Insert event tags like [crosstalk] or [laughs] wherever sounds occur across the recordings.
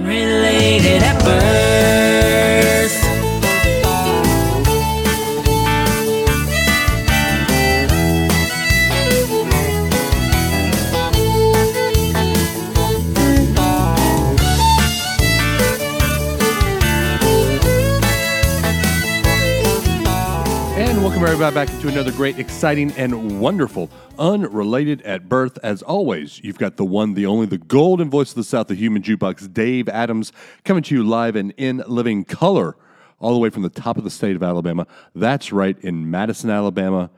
Unrelated at birth. Everybody back into another great, exciting, and wonderful Unrelated at Birth. As always, you've got the one, the only, the golden voice of the South, the human jukebox, Dave Adams, coming to you live and in living color, all the way from the top of the state of Alabama. That's right, in Madison, Alabama.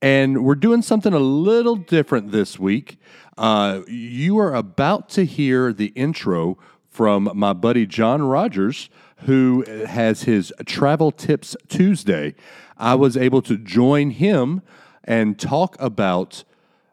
And we're doing something a little different this week. Uh, you are about to hear the intro from my buddy John Rogers, who has his Travel Tips Tuesday. I was able to join him and talk about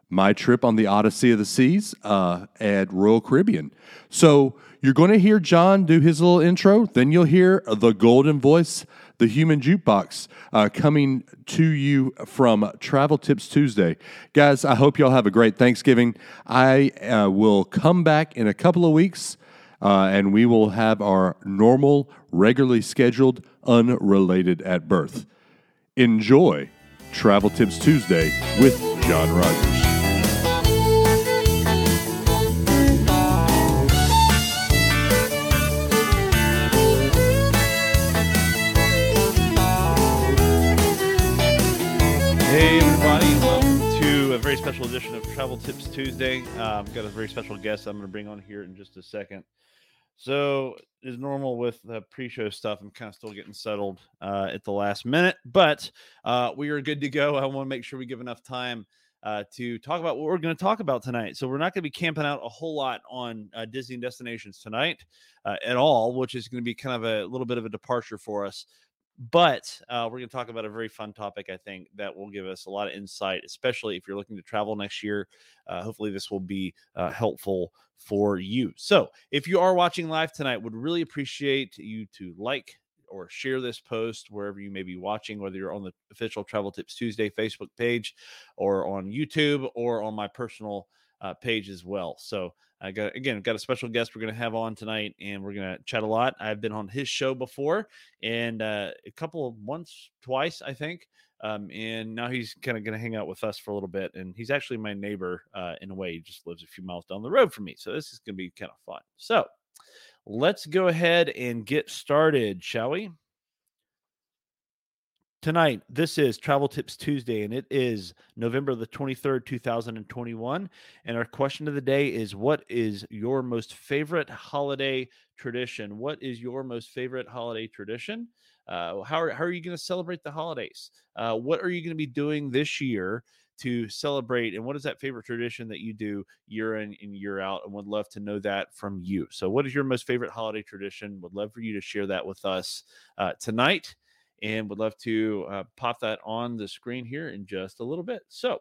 my trip on the Odyssey of the Seas uh, at Royal Caribbean. So you're going to hear John do his little intro, then you'll hear the golden voice, the human jukebox, uh, coming to you from Travel Tips Tuesday. Guys, I hope y'all have a great Thanksgiving. I uh, will come back in a couple of weeks. Uh, and we will have our normal, regularly scheduled, unrelated at birth. Enjoy Travel Tips Tuesday with John Rogers. Hey everybody, welcome to a very special edition of Travel Tips Tuesday. Uh, I've got a very special guest I'm going to bring on here in just a second. So, as normal with the pre-show stuff, I'm kind of still getting settled uh, at the last minute, but uh, we are good to go. I want to make sure we give enough time uh, to talk about what we're going to talk about tonight. So, we're not going to be camping out a whole lot on uh, Disney destinations tonight uh, at all, which is going to be kind of a little bit of a departure for us but uh, we're going to talk about a very fun topic i think that will give us a lot of insight especially if you're looking to travel next year uh, hopefully this will be uh, helpful for you. So if you are watching live tonight would really appreciate you to like or share this post wherever you may be watching whether you're on the official travel tips tuesday facebook page or on youtube or on my personal uh, page as well. So I got again got a special guest we're going to have on tonight, and we're going to chat a lot. I've been on his show before, and uh, a couple of once, twice, I think. Um, and now he's kind of going to hang out with us for a little bit. And he's actually my neighbor uh, in a way. He just lives a few miles down the road from me, so this is going to be kind of fun. So let's go ahead and get started, shall we? Tonight, this is Travel Tips Tuesday, and it is November the 23rd, 2021. And our question of the day is What is your most favorite holiday tradition? What is your most favorite holiday tradition? Uh, how, are, how are you going to celebrate the holidays? Uh, what are you going to be doing this year to celebrate? And what is that favorite tradition that you do year in and year out? And would love to know that from you. So, what is your most favorite holiday tradition? Would love for you to share that with us uh, tonight and would love to uh, pop that on the screen here in just a little bit. So,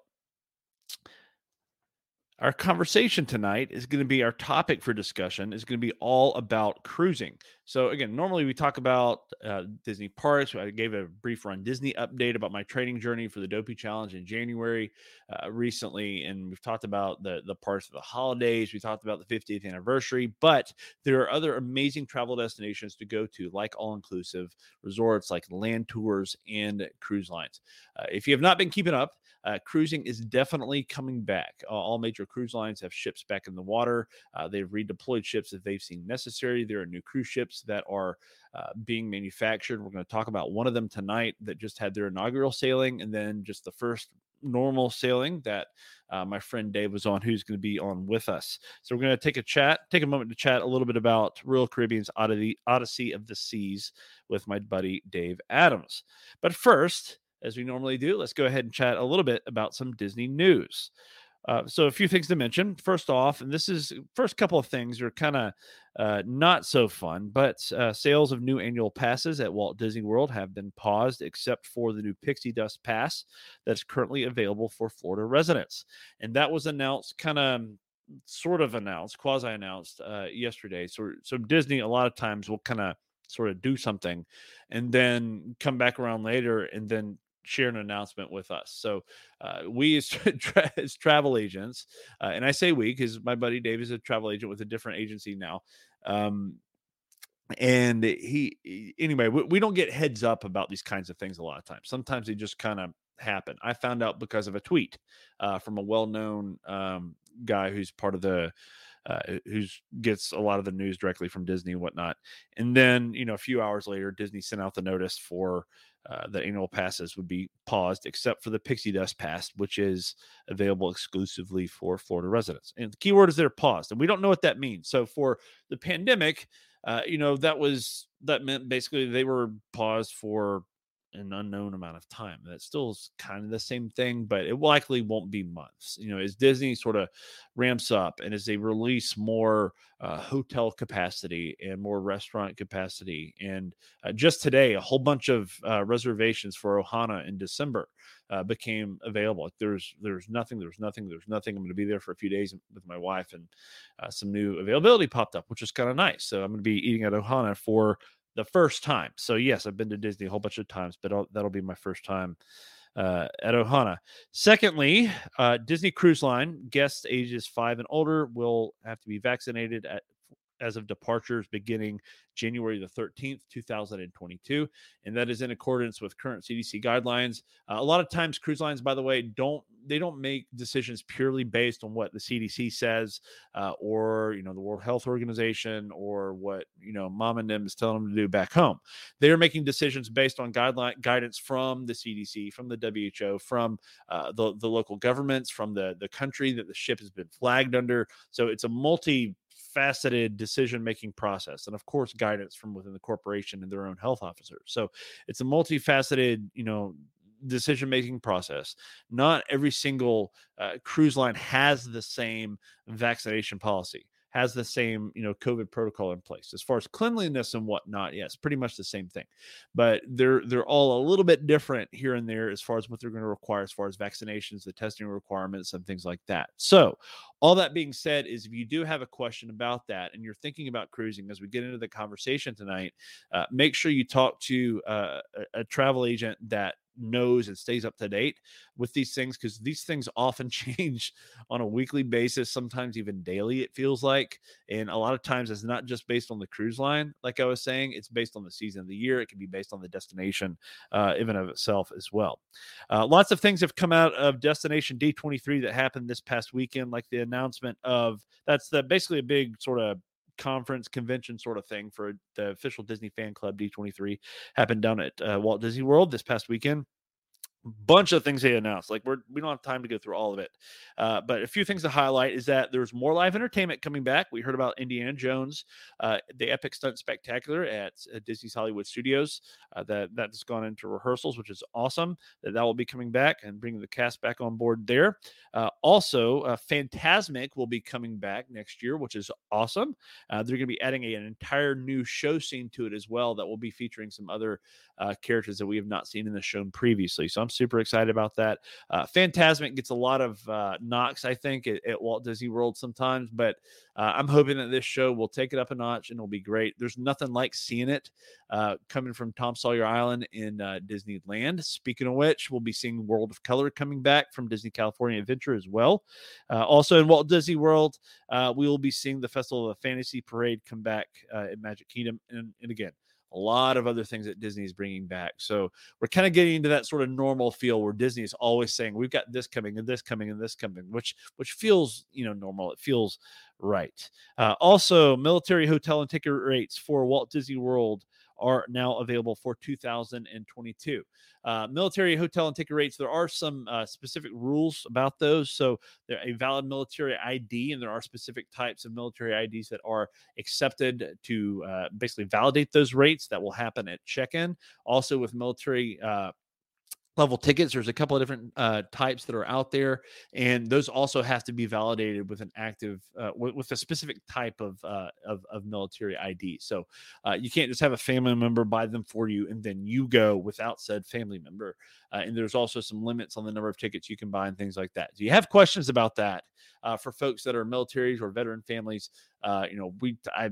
our conversation tonight is going to be our topic for discussion is going to be all about cruising. So again, normally we talk about uh, Disney parks. I gave a brief run Disney update about my training journey for the Dopey Challenge in January uh, recently, and we've talked about the the parts of the holidays. We talked about the 50th anniversary, but there are other amazing travel destinations to go to, like all inclusive resorts, like land tours and cruise lines. Uh, if you have not been keeping up, uh, cruising is definitely coming back. Uh, all major cruise lines have ships back in the water. Uh, they've redeployed ships that they've seen necessary. There are new cruise ships that are uh, being manufactured. We're going to talk about one of them tonight that just had their inaugural sailing, and then just the first normal sailing that uh, my friend Dave was on, who's going to be on with us. So we're going to take a chat, take a moment to chat a little bit about Royal Caribbean's Odyssey of the Seas with my buddy Dave Adams. But first, as we normally do, let's go ahead and chat a little bit about some Disney news. Uh, so a few things to mention. First off, and this is first couple of things are kind of uh, not so fun, but uh, sales of new annual passes at Walt Disney World have been paused, except for the new Pixie Dust Pass that's currently available for Florida residents, and that was announced kind of sort of announced, quasi announced uh, yesterday. So so Disney a lot of times will kind of sort of do something and then come back around later and then share an announcement with us. So uh, we as, [laughs] tra- as travel agents, uh, and I say we because my buddy Dave is a travel agent with a different agency now. Um, and he anyway we, we, don't get heads up about these kinds of things a lot of times sometimes they just kind of happen i found out because of a tweet uh, from a well-known um, guy who's part of the uh, who's gets a lot of the news directly from disney and whatnot and then you know a few hours later disney sent out the notice for uh, the annual passes would be paused except for the pixie dust pass which is available exclusively for florida residents. And the keyword is they're paused and we don't know what that means. So for the pandemic uh, you know, that was that meant basically they were paused for an unknown amount of time. That still kind of the same thing, but it likely won't be months. You know, as Disney sort of ramps up and as they release more uh, hotel capacity and more restaurant capacity, and uh, just today, a whole bunch of uh, reservations for Ohana in December uh, became available. There's there's nothing, there's nothing, there's nothing. I'm going to be there for a few days with my wife, and uh, some new availability popped up, which is kind of nice. So I'm going to be eating at Ohana for the first time. So yes, I've been to Disney a whole bunch of times, but I'll, that'll be my first time uh, at Ohana. Secondly, uh, Disney Cruise Line guests ages five and older will have to be vaccinated at as of departures beginning January the 13th, 2022. And that is in accordance with current CDC guidelines. Uh, a lot of times, cruise lines, by the way, don't they don't make decisions purely based on what the CDC says uh, or, you know, the World Health Organization or what, you know, mom and them is telling them to do back home. They are making decisions based on guideline guidance from the CDC, from the WHO, from uh, the, the local governments, from the, the country that the ship has been flagged under. So it's a multi faceted decision making process and of course guidance from within the corporation and their own health officers. So it's a multifaceted you know decision making process. Not every single uh, cruise line has the same vaccination policy has the same you know covid protocol in place. As far as cleanliness and whatnot yes pretty much the same thing. But they're they're all a little bit different here and there as far as what they're going to require as far as vaccinations the testing requirements and things like that. So all that being said is if you do have a question about that and you're thinking about cruising as we get into the conversation tonight uh, make sure you talk to uh, a, a travel agent that knows and stays up to date with these things because these things often [laughs] change on a weekly basis, sometimes even daily, it feels like. And a lot of times it's not just based on the cruise line, like I was saying, it's based on the season of the year. It can be based on the destination, uh, even of itself as well. Uh, lots of things have come out of Destination D23 that happened this past weekend, like the announcement of that's the basically a big sort of conference convention sort of thing for the official Disney fan club D23 happened down at uh, Walt Disney World this past weekend bunch of things they announced. Like we're we don't have time to go through all of it, uh, but a few things to highlight is that there's more live entertainment coming back. We heard about Indiana Jones, uh, the Epic Stunt Spectacular at, at Disney's Hollywood Studios. Uh, that that's gone into rehearsals, which is awesome. That that will be coming back and bringing the cast back on board there. Uh, also, uh, Fantasmic will be coming back next year, which is awesome. Uh, they're going to be adding a, an entire new show scene to it as well. That will be featuring some other characters that we have not seen in the show previously. So I'm super excited about that. Uh, Fantasmic gets a lot of uh, knocks, I think, at, at, Walt Disney World sometimes, but uh, I'm hoping that this show will take it up a notch and it'll be great. There's nothing like seeing it uh, coming from Tom Sawyer Island in uh, Disneyland. Speaking of which, we'll be seeing World of Color coming back from Disney California Adventure as well. Uh, also in Walt Disney World, we will be seeing the Festival of the Fantasy Parade come back in Magic Kingdom. And, and again, a lot of other things that Disney is bringing back. So we're kind of getting into that sort of normal feel where Disney is always saying we've got this coming and this coming and this coming, which which feels you know normal. It feels right. Uh, also, military hotel and ticket rates for Walt Disney World are now available for 2022. Uh, military hotel and ticket rates, there are some uh, specific rules about those. So, they're a valid military ID, and there are specific types of military IDs that are accepted to uh, basically validate those rates. That will happen at check in. Also, with military uh, level tickets there's a couple of different uh, types that are out there and those also have to be validated with an active uh, with, with, a specific type of, uh, of, of military id so uh, you can't just have a family member buy them for you and then you go without said family member uh, and there's also some limits on the number of tickets you can buy and things like that. Do you have questions about that uh, for folks that are militaries or veteran families uh, you know, we I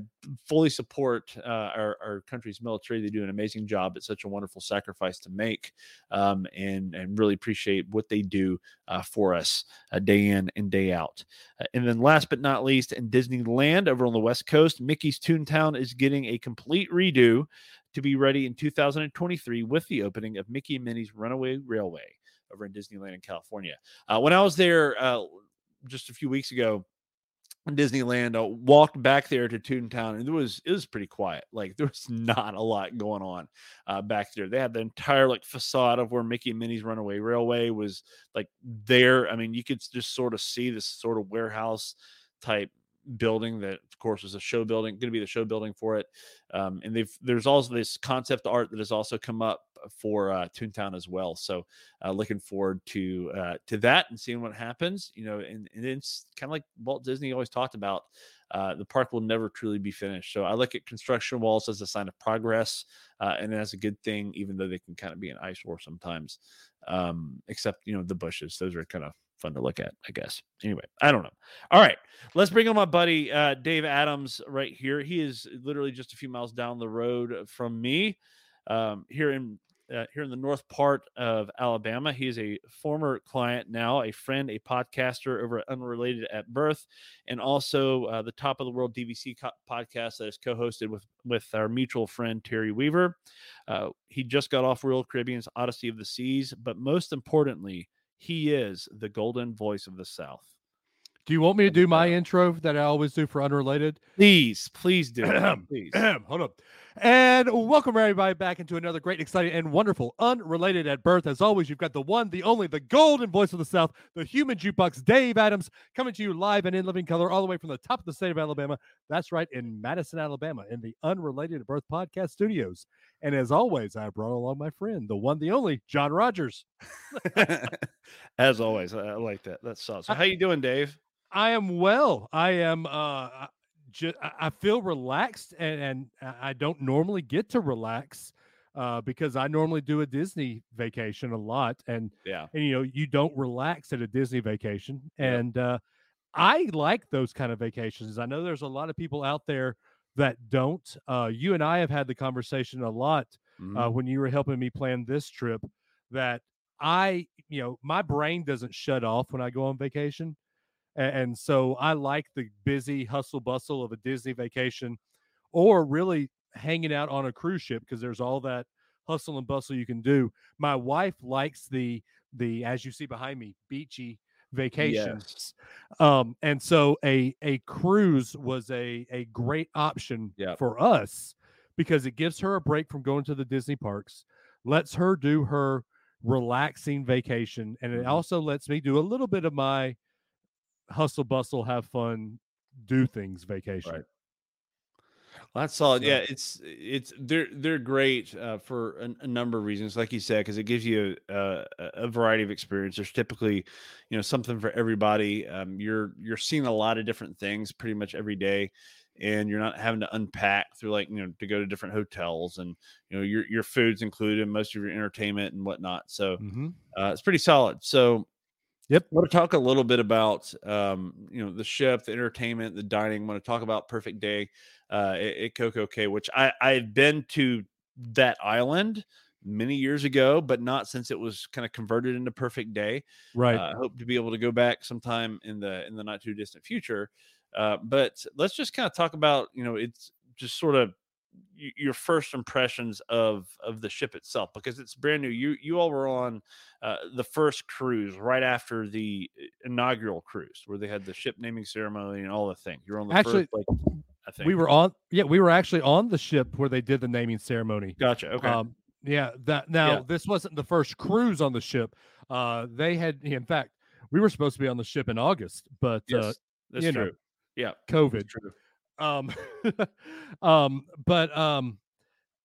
fully support uh, our, our country's military. They do an amazing job. It's such a wonderful sacrifice to make, um, and and really appreciate what they do uh, for us uh, day in and day out. Uh, and then last but not least, in Disneyland over on the West Coast, Mickey's Toontown is getting a complete redo to be ready in 2023 with the opening of Mickey and Minnie's Runaway Railway over in Disneyland in California. Uh, when I was there uh, just a few weeks ago, Disneyland, uh, walked back there to Toontown, and it was it was pretty quiet. Like there was [laughs] not a lot going on uh, back there. They had the entire like facade of where Mickey and Minnie's Runaway Railway was like there. I mean, you could just sort of see this sort of warehouse type building that of course was a show building going to be the show building for it um, and they've there's also this concept art that has also come up for uh, toontown as well so uh, looking forward to uh, to that and seeing what happens you know and, and it's kind of like walt disney always talked about uh, the park will never truly be finished so i look at construction walls as a sign of progress uh, and as a good thing even though they can kind of be an eyesore sometimes um, except you know the bushes those are kind of fun to look at, I guess. Anyway, I don't know. All right, let's bring on my buddy uh, Dave Adams right here. He is literally just a few miles down the road from me um, here in uh, here in the north part of Alabama. He is a former client now, a friend, a podcaster over at Unrelated at Birth, and also uh, the Top of the World DVC co- podcast that is co-hosted with with our mutual friend Terry Weaver. Uh, he just got off Royal Caribbean's Odyssey of the Seas, but most importantly, he is the golden voice of the South. Do you want me to do my intro that I always do for unrelated? Please, please do. [clears throat] please. Hold up. And welcome everybody back into another great, exciting, and wonderful unrelated at birth. As always, you've got the one, the only, the golden voice of the South, the human jukebox, Dave Adams, coming to you live and in living color, all the way from the top of the state of Alabama. That's right, in Madison, Alabama, in the Unrelated at Birth podcast studios. And as always, I brought along my friend, the one, the only, John Rogers. [laughs] as always, I like that. That's so. So, how you doing, Dave? I am well. I am. uh just I feel relaxed, and, and I don't normally get to relax uh, because I normally do a Disney vacation a lot, and yeah, and you know you don't relax at a Disney vacation, and uh, I like those kind of vacations. I know there's a lot of people out there that don't. Uh, you and I have had the conversation a lot uh, mm-hmm. when you were helping me plan this trip. That I, you know, my brain doesn't shut off when I go on vacation. And so I like the busy hustle bustle of a Disney vacation or really hanging out on a cruise ship because there's all that hustle and bustle you can do. My wife likes the the as you see behind me beachy vacations. Yes. Um and so a a cruise was a a great option yep. for us because it gives her a break from going to the Disney parks, lets her do her relaxing vacation and it mm-hmm. also lets me do a little bit of my hustle bustle, have fun, do things vacation. Right. Well, that's solid. So, yeah, it's it's they're they're great uh, for a, a, number of reasons, like you said, because it gives you a, a, variety of experience. There's typically, you know, something for everybody. Um, you're you're seeing a lot of different things pretty much every day, and you're not having to unpack through like you know to go to different hotels and you know your your food's included, most of your entertainment and whatnot. So mm-hmm. uh, it's pretty solid. So Yep. I want to talk a little bit about um, you know the ship, the entertainment, the dining. I want to talk about Perfect Day uh, at, CocoCay, which I I've been to that island many years ago, but not since it was kind of converted into Perfect Day. Right. Uh, I hope to be able to go back sometime in the in the not too distant future. Uh, but let's just kind of talk about you know it's just sort of your first impressions of of the ship itself because it's brand new you you all were on uh, the first cruise right after the uh, inaugural cruise where they had the ship naming ceremony and all the things you're on the actually first, like i think. we were on yeah we were actually on the ship where they did the naming ceremony. Gotcha okay. Um, yeah that now yeah. this wasn't the first cruise on the ship. Uh they had in fact we were supposed to be on the ship in august but uh, yes, uh that's true know, yeah covid. true um, [laughs] um, but um,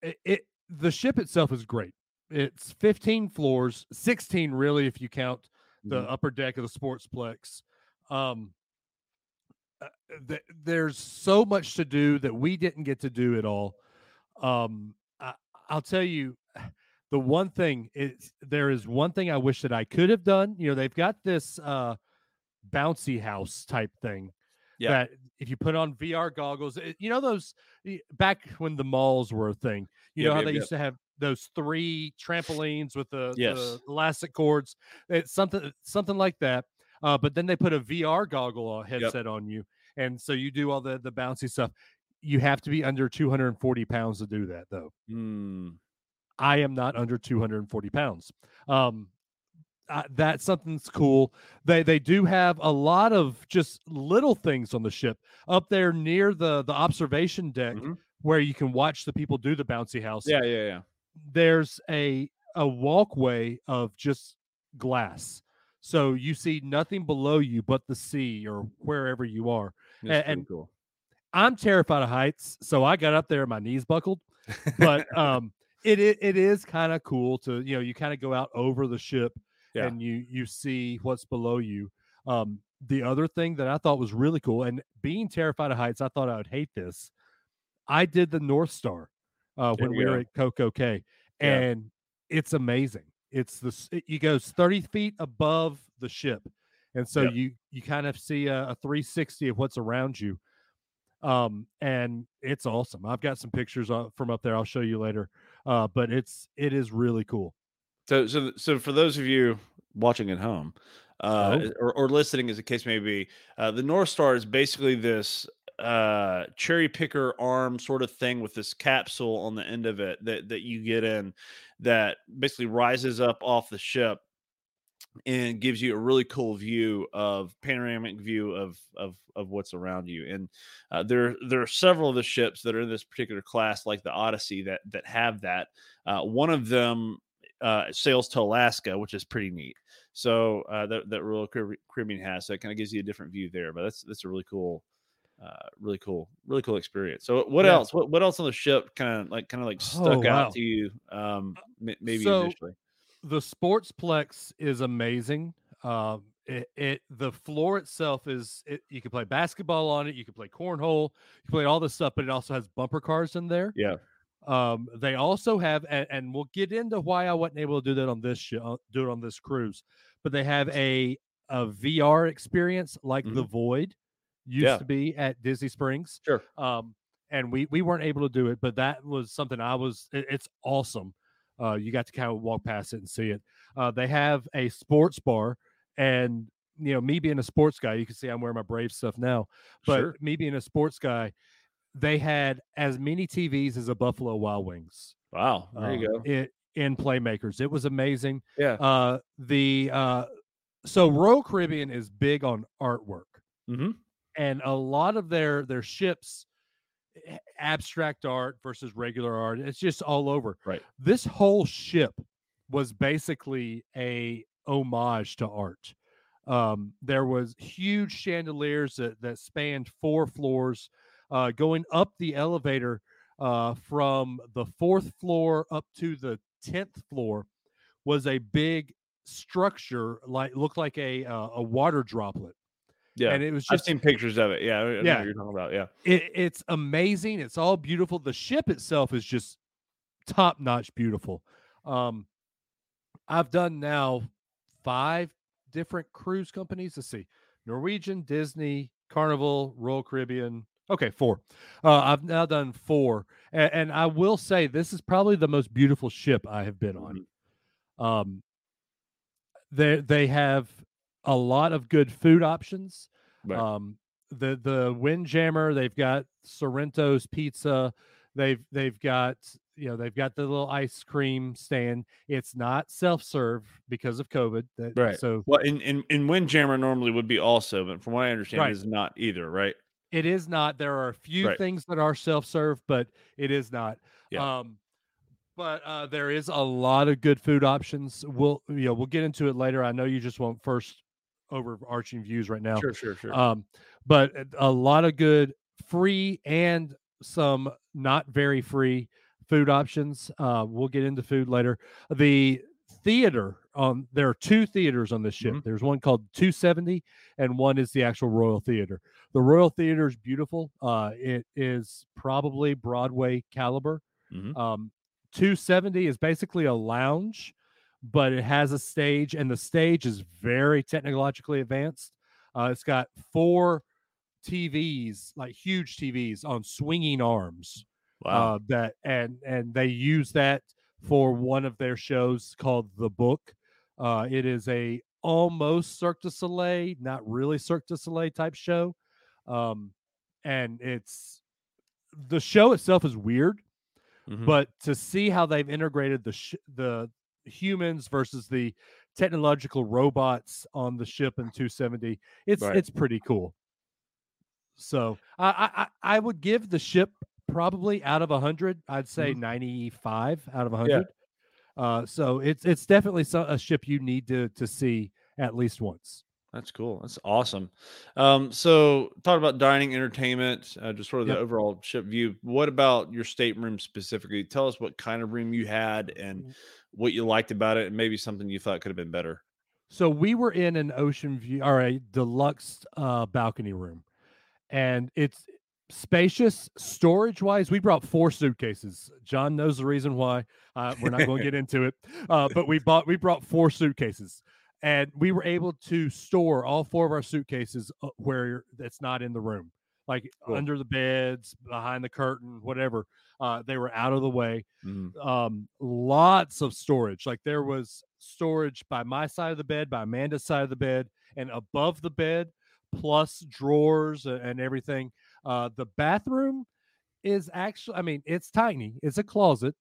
it, it the ship itself is great. It's 15 floors, 16 really if you count the mm-hmm. upper deck of the sportsplex. Um, uh, th- there's so much to do that we didn't get to do it all. Um, I, I'll tell you, [sighs] the one thing is there is one thing I wish that I could have done. You know, they've got this uh, bouncy house type thing yeah. that if you put on VR goggles, it, you know those back when the malls were a thing. You Yep, know how yep, they yep. used to have those three trampolines with the, Yes. the elastic cords. It's something something like that. Uh, but then they put a VR goggle headset on you, and so you do all the the bouncy stuff. You have to be under 240 pounds to do that, though. Hmm. I am not under 240 pounds. Um, uh, that's something that's cool. They they do have a lot of just little things on the ship up there near the the observation deck Mhm. where you can watch the people do the bouncy house. Yeah, yeah, yeah. There's a a walkway of just glass. So you see nothing below you but the sea or wherever you are. That's and- cool. I'm terrified of heights, so I got up there and my knees buckled. [laughs] But um, it it, it is kind of cool to you know you kind of go out over the ship Yeah. and you you see what's below you. Um, the other thing that I thought was really cool, and being terrified of heights, I thought I would hate this. I did the North Star uh, when you we were at Coco Cay, Yeah. and it's amazing. It's the s- it, it goes 30 feet above the ship, and so Yep. you you kind of see a, a 360 of what's around you um and it's awesome i've got some pictures uh, from up there i'll show you later uh but it's it is really cool So, so, so for those of you watching at home, uh, Oh. or, or listening, as the case may be, uh, the North Star is basically this uh, cherry picker arm sort of thing with this capsule on the end of it that that you get in, that basically rises up off the ship and gives you a really cool view of panoramic view of of of what's around you and uh, there there are several of the ships that are in this particular class like the odyssey that that have that uh, one of them uh, sails to alaska which is pretty neat. So uh, that that royal Carib- caribbean has so it kind of gives you a different view there but that's that's a really cool uh, really cool really cool experience. So what Yeah. else what, what else on the ship kind of like kind of like stuck Oh, wow. out to you um m- maybe So- initially? the sportsplex is amazing um it, it the floor itself is it, you can play basketball on it you can play cornhole you can play all this stuff but it also has bumper cars in there. Yeah um they also have and, and we'll get into why i wasn't able to do that on this show do it on this cruise but they have a a vr experience like the void used Yeah. to be at disney springs Sure. um and we we weren't able to do it but that was something i was it- it's awesome uh you got to kind of walk past it and see it uh they have a sports bar and you know me being a sports guy you can see i'm wearing my brave stuff now but Sure. me being a sports guy they had as many tvs as a buffalo wild wings wow there you uh, go. it in playmakers. It was amazing. Yeah. Uh the uh so royal caribbean is big on artwork. Mm-hmm. and a lot of their their ships eh, abstract art versus regular art it's just all over. Right. this whole ship was basically a homage to art. Um there was huge chandeliers that that spanned four floors uh going up the elevator uh from the fourth floor up to the 10th floor was a big structure like looked like a uh, a water droplet Yeah, and it was I've just seen pictures of it. Yeah, I Yeah. what you're talking about. Yeah, it, it's amazing. It's all beautiful. The ship itself is just top notch beautiful. Um, I've done now five different cruise companies. Let's see Norwegian, Disney, Carnival, Royal Caribbean. Okay, four. Uh, I've now done four. And, and I will say this is probably the most beautiful ship I have been on. Um, they they have a lot of good food options. Right. Um, the the Windjammer, they've got Sorrento's pizza. They've they've got you know they've got the little ice cream stand. It's not self serve because of COVID. That, Right. So Well, in in, in Windjammer normally would be also, but from what I understand, Right. is not either. Right. It is not. There are a few Right. things that are self serve, but it is not. Yeah. Um, but uh, there is a lot of good food options. We'll you know we'll get into it later. I know you just want first overarching views right now. Sure. Sure. Sure. Um, but a- a lot of good free and some not very free food options. Uh, we'll get into food later. The theater on there are two theaters on this ship. Mhm. There's one called 270 and one is the actual Royal Theater. The Royal Theater is beautiful. Uh, it is probably Broadway caliber. Mhm. Um, 270 is basically a lounge, but it has a stage, and the stage is very technologically advanced. Uh, it's got four TVs, like huge TVs on swinging arms. Wow. Uh, that and and they use that for one of their shows called The Book. Uh, it is a almost Cirque du Soleil, not really Cirque du Soleil type show. Um, and it's the show itself is weird, Mhm. but to see how they've integrated the sh- the humans versus the technological robots on the ship in 270, it's Right. it's pretty cool. So I, I I would give the ship probably out of 100 i'd say 95 out of 100 uh so it's it's definitely so, a ship you need to to see at least once That's cool. That's awesome. Um, so talk about dining, entertainment, uh, just sort of Yep. the overall ship view. What about your stateroom specifically? Tell us what kind of room you had and what you liked about it, and maybe something you thought could have been better. so we were in an ocean view or a deluxe uh balcony room and it's spacious storage wise we brought four suitcases john knows the reason why uh, we're not going to get [laughs] into it uh, but we bought we brought four suitcases and we were able to store all four of our suitcases uh, where it's not in the room like Cool. under the beds behind the curtain whatever uh, they were out of the way Mhm. um lots of storage like there was storage by my side of the bed by amanda's side of the bed and above the bed plus drawers and everything uh the bathroom is actually i mean it's tiny it's a closet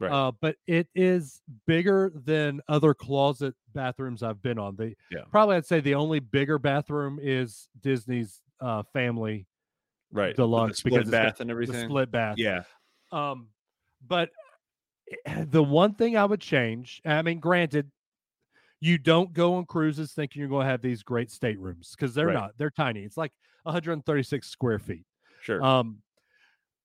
Right. uh but it is bigger than other closet bathrooms i've been on the Yeah. probably i'd say the only bigger bathroom is disney's uh family Right. The deluxe split because bath and the everything. split bath Yeah. um, but eh, the one thing I would change, I mean, granted, you don't go on cruises thinking you're going to have these great staterooms because they're Right. not. They're tiny. It's like 136 square feet. Sure. Um,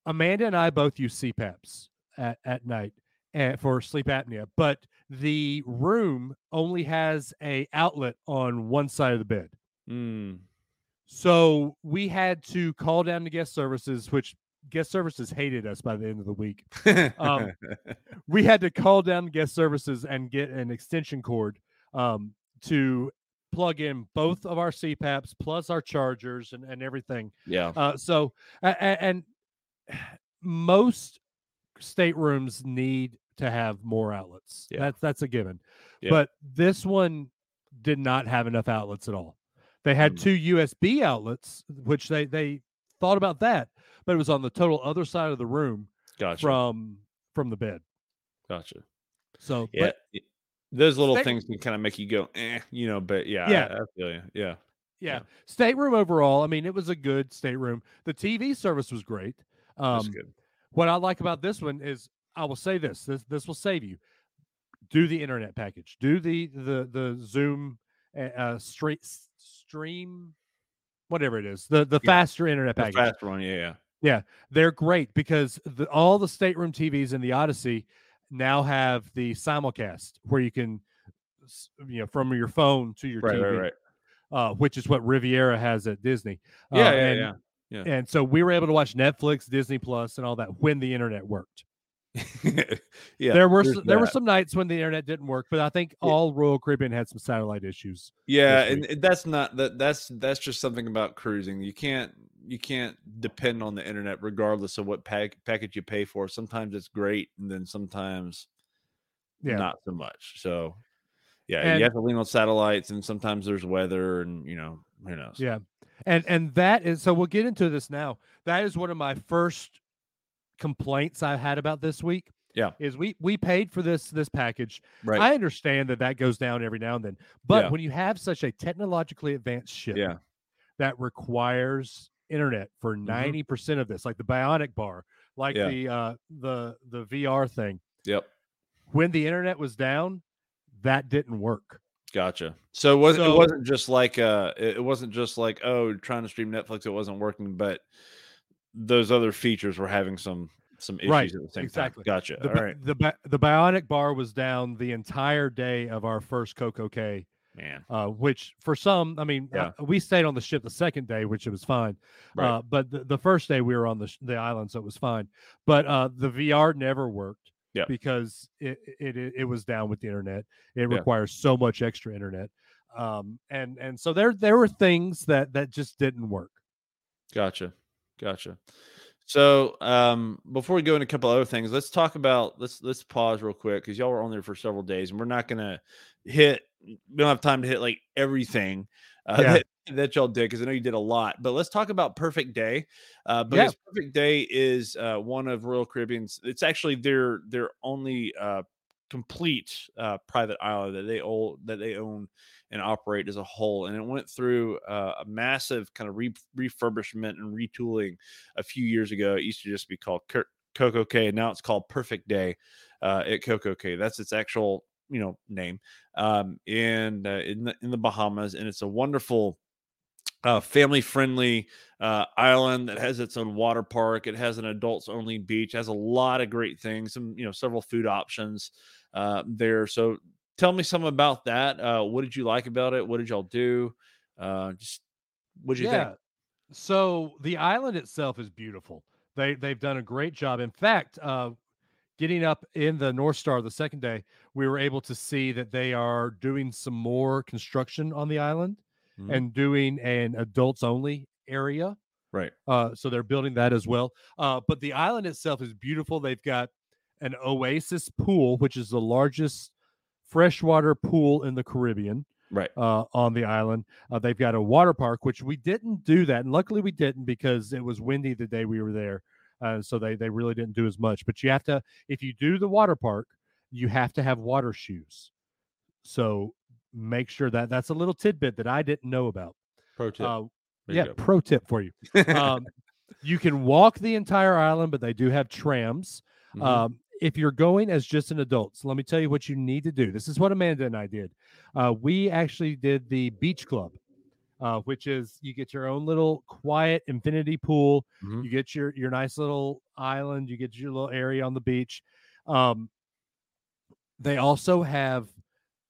Amanda and I both use CPAPs at, at night and for sleep apnea, but the room only has a outlet on one side of the bed. Mm. So we had to call down to guest services, which guest services hated us by the end of the week. Um, [laughs] we had to call down guest services and get an extension cord um, to plug in both of our CPAPs plus our chargers and, and everything. yeah. Uh, so, a- a- and [sighs] most staterooms need to have more outlets. Yeah. That's that's a given. Yeah. But this one did not have enough outlets at all. They had Mm. two USB outlets, which they they thought about that, but it was on the total other side of the room Gotcha. from from the bed. gotcha. So, Yeah. but Those little State- things can kind of make you go, eh, you know, but yeah, Yeah. I, I feel you. Yeah. yeah, yeah. stateroom overall. I mean, it was a good stateroom. The TV service was great. That's Um, good. What I like about this one is I will say this this this will save you. Do the internet package. Do the the the VOOM uh, uh stream stream whatever it is. The the Yeah. faster internet The package. fast one. Yeah. Yeah. They're great because the, all the stateroom TVs in the Odyssey now have the simulcast where you can you know from your phone to your Right. TV, Right. Right. Uh, which is what Riviera has at Disney. Yeah. Uh, yeah. and, yeah. And so we were able to watch Netflix, Disney Plus, and all that when the internet worked. [laughs] yeah. there were there's s- there were some nights when the internet didn't work, but I think all Royal Caribbean had some satellite issues. Yeah, and and that's not that that's that's just something about cruising. You can't you can't depend on the internet regardless of what pack, package you pay for. Sometimes it's great, and then sometimes Yeah. not so much. So yeah, And- you have to lean on satellites, and sometimes there's weather, and you know who knows. Yeah. And and that is so we'll get into this now. That is one of my first complaints I had about this week. Yeah. Is we we paid for this this package. right. I understand that that goes down every now and then. But Yeah. when you have such a technologically advanced ship yeah, that requires internet for 90% of this, like the bionic bar, like Yeah. the uh the the VR thing, yep, when the internet was down, that didn't work. Gotcha. So it wasn't So- it wasn't just like uh it wasn't just like oh trying to stream Netflix it wasn't working, but those other features were having some some issues Right, at the same exactly. time. Gotcha. The, All right, the the bionic bar was down the entire day of our first Coco Cay, man. uh, which for some, I mean, Yeah. uh, we stayed on the ship the second day, which it was fine. Right. Uh, but the, the first day we were on the sh- the island, so it was fine. But uh, the VR never worked. Yeah. because it, it it was down with the internet. It Yeah. requires so much extra internet, um, and and so there there were things that that just didn't work. Gotcha. Gotcha. So um, before we go into a couple other things, let's talk about let's let's pause real quick because y'all were on there for several days, and we're not gonna hit. We don't have time to hit like everything [laughs] uh, Yeah. that, that y'all did because I know you did a lot. But let's talk about Perfect Day uh, because Perfect Day is uh, one of Royal Caribbean's. It's actually their their only uh, complete uh, private island that they own that they own and operate as a whole. And it went through uh, a massive kind of re- refurbishment and retooling a few years ago. It used to just be called Coco Cay, and now it's called Perfect Day uh, at Coco Cay. That's its actual you know name, um, and uh, in the, in the Bahamas, and it's a wonderful. Uh, family friendly uh, island that has its own water park. It has an adults only beach. Has a lot of great things. Some you know several food options uh, there. So tell me some about that. Uh, what did you like about it? What did y'all do? Uh, just what did you yeah. think? So the island itself is beautiful. They they've done a great job. In fact, uh, getting up in the North Star the second day, we were able to see that they are doing some more construction on the island Mhm. and doing an adults only area. Right. Uh, so they're building that as well. Uh, but the island itself is beautiful. They've got an oasis pool, which is the largest freshwater pool in the Caribbean Right. uh, on the island. Uh, they've got a water park, which we didn't do that, and luckily we didn't because it was windy the day we were there, uh, so they they really didn't do as much. But you have to, if you do the water park, you have to have water shoes. So make sure that that's a little tidbit that I didn't know about. Pro tip. Uh, yeah, go. pro tip for you. Um, [laughs] you can walk the entire island, but they do have trams. Mhm. Um, if you're going as just an adult, so let me tell you what you need to do. This is what Amanda and I did. Uh, we actually did the beach club, uh, which is you get your own little quiet infinity pool. Mhm. You get your your nice little island. You get your little area on the beach. Um, they also have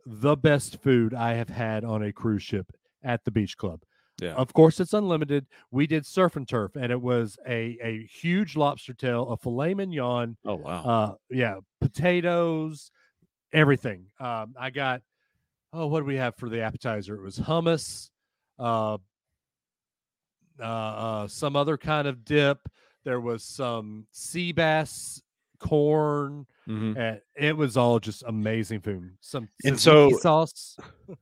the best food I have had on a cruise ship at the beach club. Yeah. Of course, it's unlimited. We did surf and turf, and it was a a huge lobster tail, a filet mignon, oh wow. uh, yeah, potatoes, everything. Um, I got oh, what do we have for the appetizer? It was hummus, uh, uh, uh, some other kind of dip. There was some sea bass corn, Mhm. and it was all just amazing food. Some And so- sauce. [laughs]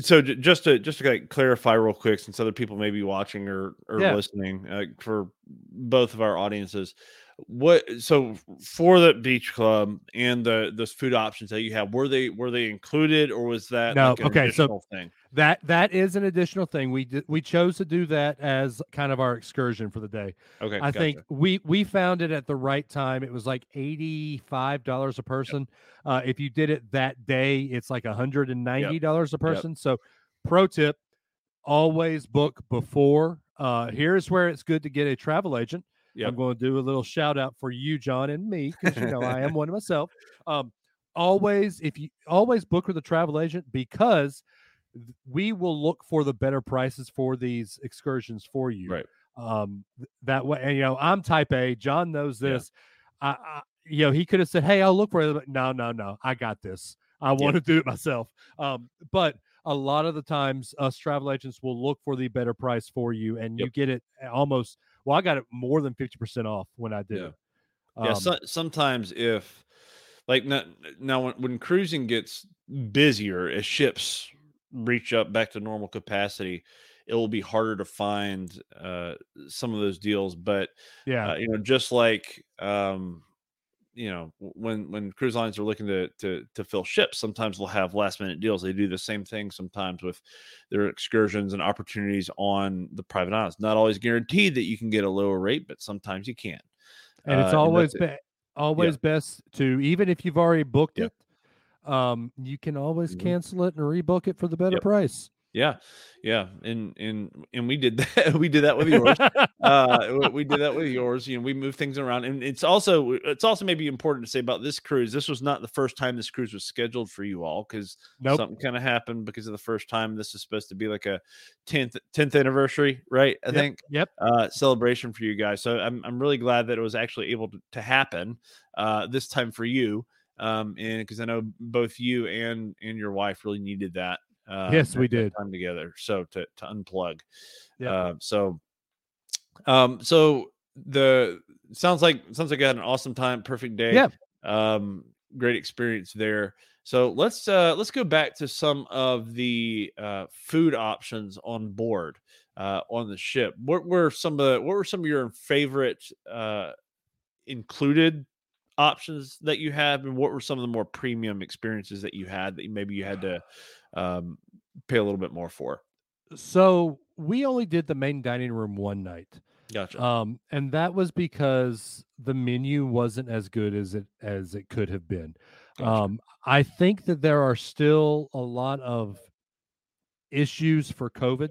So just to just to clarify real quick, since other people may be watching or or Yeah. listening, uh, for both of our audiences, what so for the beach club and the those food options that you have, were they were they included or was that No, like okay, so- thing? That that is an additional thing. We did, we chose to do that as kind of our excursion for the day. Okay, I gotcha. think we we found it at the right time. It was like eighty five dollars a person. Uh, if you did it that day, it's like hundred and ninety dollars a person. So, pro tip: always book before. Uh, here's where it's good to get a travel agent. Yep. I'm going to do a little shout out for you, John, and me because you know I am [laughs] one myself. Um, always, if you always book with a travel agent because we will look for the better prices for these excursions for you. Right. um that way and you know i'm type a john knows Yeah. this. I, I you know he could have said hey i'll look for it. But no no no i got this. I want to do it myself. Um but a lot of the times us travel agents will look for the better price for you and you get it almost well i got it more than 50% off when i did Yeah. it. Yeah, Um, so, sometimes if like now, now when, when cruising gets busier as ships reach up back to normal capacity, it will be harder to find uh, some of those deals. But yeah uh, you know, just like um, you know, when when cruise lines are looking to to to fill ships, sometimes they'll have last minute deals. They do the same thing sometimes with their excursions and opportunities on the private islands. Not always guaranteed that you can get a lower rate, but sometimes you can. and it's Uh, always be- always best to even if you've already booked Yeah. it um you can always Mhm. cancel it and rebook it for the better Yep. price Yeah, yeah, and and and we did [laughs] that. we did that with yours. [laughs] uh, we- we did that with yours. You know, we moved things around, and it's also it's also maybe important to say about this cruise. This was not the first time this cruise was scheduled for you all because Nope. something kind of happened because of the first time. This is supposed to be like a tenth tenth anniversary, right? I Yep, think yep uh, celebration for you guys. So I'm I'm really glad that it was actually able to, to happen uh, this time for you. Um, and because I know both you and and your wife really needed that. Uh, Yes, we did. time together. So to to unplug. Yeah. Uh, so Um, so the sounds like sounds like I had an awesome time, perfect day. Yeah. Um, great experience there. So let's uh let's go back to some of the uh food options on board uh on the ship. What were some of the what were some of your favorite uh included options that you have and what were some of the more premium experiences that you had that maybe you had to um pay a little bit more for? So we only did the main dining room one night. Gotcha. Um, and that was because the menu wasn't as good as it as it could have been. Gotcha. Um, I think that there are still a lot of issues for COVID.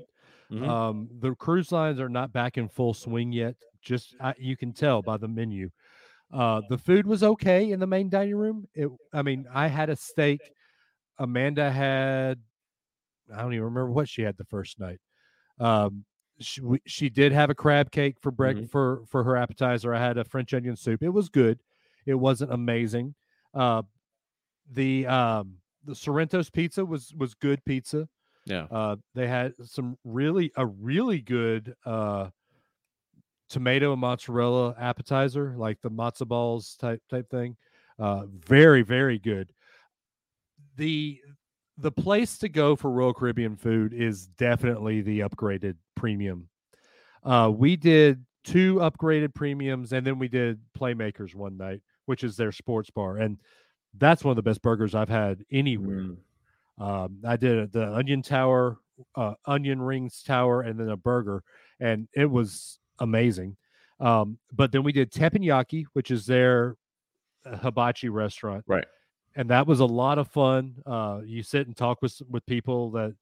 Mhm. Um, the cruise lines are not back in full swing yet. Just I, you can tell by the menu. Uh, the food was okay in the main dining room. It, I mean, I had a steak. Amanda had, I don't even remember what she had the first night. Um, she, we, she did have a crab cake for break Mhm. for for her appetizer. I had a French onion soup. It was good. It wasn't amazing. Uh, the um, the Sorrento's pizza was was good pizza. yeah. Uh, they had some really a really good uh, tomato and mozzarella appetizer, like the matzo balls type type thing. Uh, very very good. The the place to go for Royal Caribbean food is definitely the upgraded premium. Uh, we did two upgraded premiums, and then we did Playmakers one night, which is their sports bar, and that's one of the best burgers I've had anywhere. Mm. Um, I did the onion tower, uh, onion rings tower, and then a burger, and it was amazing. Um, but then we did teppanyaki, which is their uh, hibachi restaurant, Right. And that was a lot of fun. Uh, you sit and talk with with people that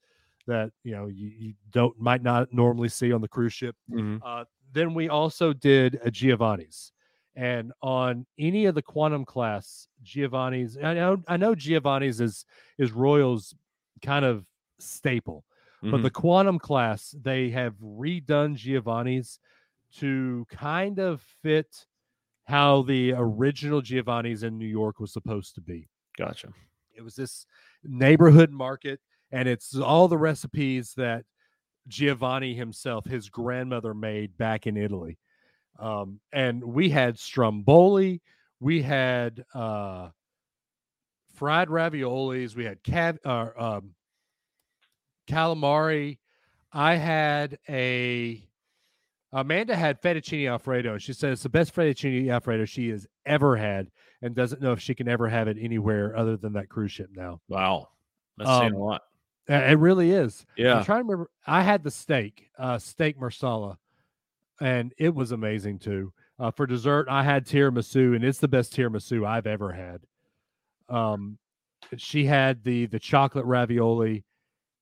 that you know you, you don't might not normally see on the cruise ship. Mhm. Uh, then we also did a Giovanni's, and on any of the quantum class Giovanni's, I know I know Giovanni's is is Royal's kind of staple, but Mhm. the quantum class they have redone Giovanni's to kind of fit how the original Giovanni's in New York was supposed to be. Gotcha. It was this neighborhood market, and it's all the recipes that Giovanni himself, his grandmother, made back in Italy. Um, and we had stromboli, we had uh, fried raviolis, we had cav- uh, um, calamari. I had a Amanda had fettuccine alfredo. She said it's the best fettuccine alfredo she has ever had, and doesn't know if she can ever have it anywhere other than that cruise ship now. Wow. That's saying Um, a lot. It really is. Yeah. I'm trying to remember. I had the steak, uh, steak marsala, and it was amazing too. Uh, for dessert, I had tiramisu, and it's the best tiramisu I've ever had. Um, she had the the chocolate ravioli,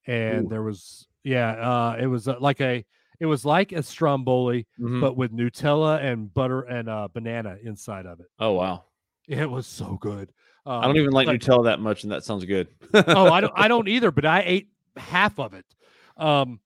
and Ooh. there was yeah, uh, it was uh, like a it was like a stromboli, Mhm. but with Nutella and butter and uh, banana inside of it. oh wow. It was so good. Um, I don't even like but- Nutella that much, and that sounds good. oh, I don't I [laughs] don't either, but I ate half of it. Um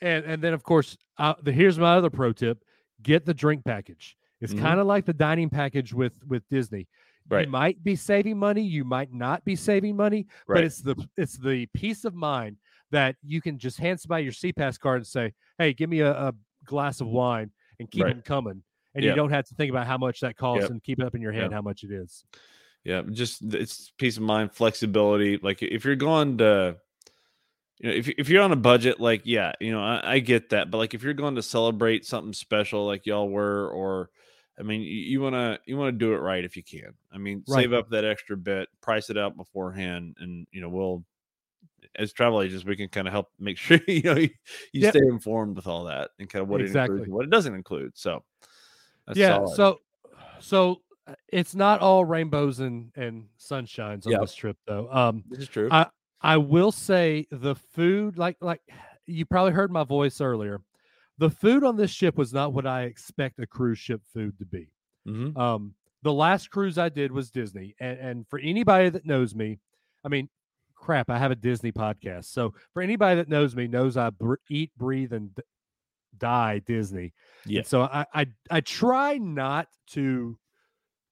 and and then of course uh, the here's my other pro tip, get the drink package. It's Mhm. kind of like the dining package with with Disney. Right. You might be saving money, you might not be saving money, Right. but it's the it's the peace of mind that you can just hand somebody your SeaPass card and say, "Hey, give me a, a glass of wine," and keep Right. them coming, and Yep. you don't have to think about how much that costs Yep. and keep it up in your head Yep. how much it is. Yeah, just it's peace of mind, flexibility. Like if you're going to, you know, if if you're on a budget, like yeah, you know, I, I get that. But like if you're going to celebrate something special, like y'all were, or I mean, you, you wanna you wanna do it right if you can. I mean, Right. save up that extra bit, price it out beforehand, and you know, we'll as travel agents, we can kind of help make [laughs] sure you know you, you Yep. stay informed with all that and kind of what it includes and what it doesn't include. So that's yeah solid. so so uh, it's not all rainbows and and sunshines on Yep. this trip though um this is true. I- i will say the food like like [sighs] you probably heard my voice earlier the food on this ship was not what i expect a cruise ship food to be Mhm. um the last cruise i did was disney and, and for anybody that knows me i mean crap i have a disney podcast so for anybody that knows me knows i br- eat breathe and d- die disney Yeah. and so I, I I try not to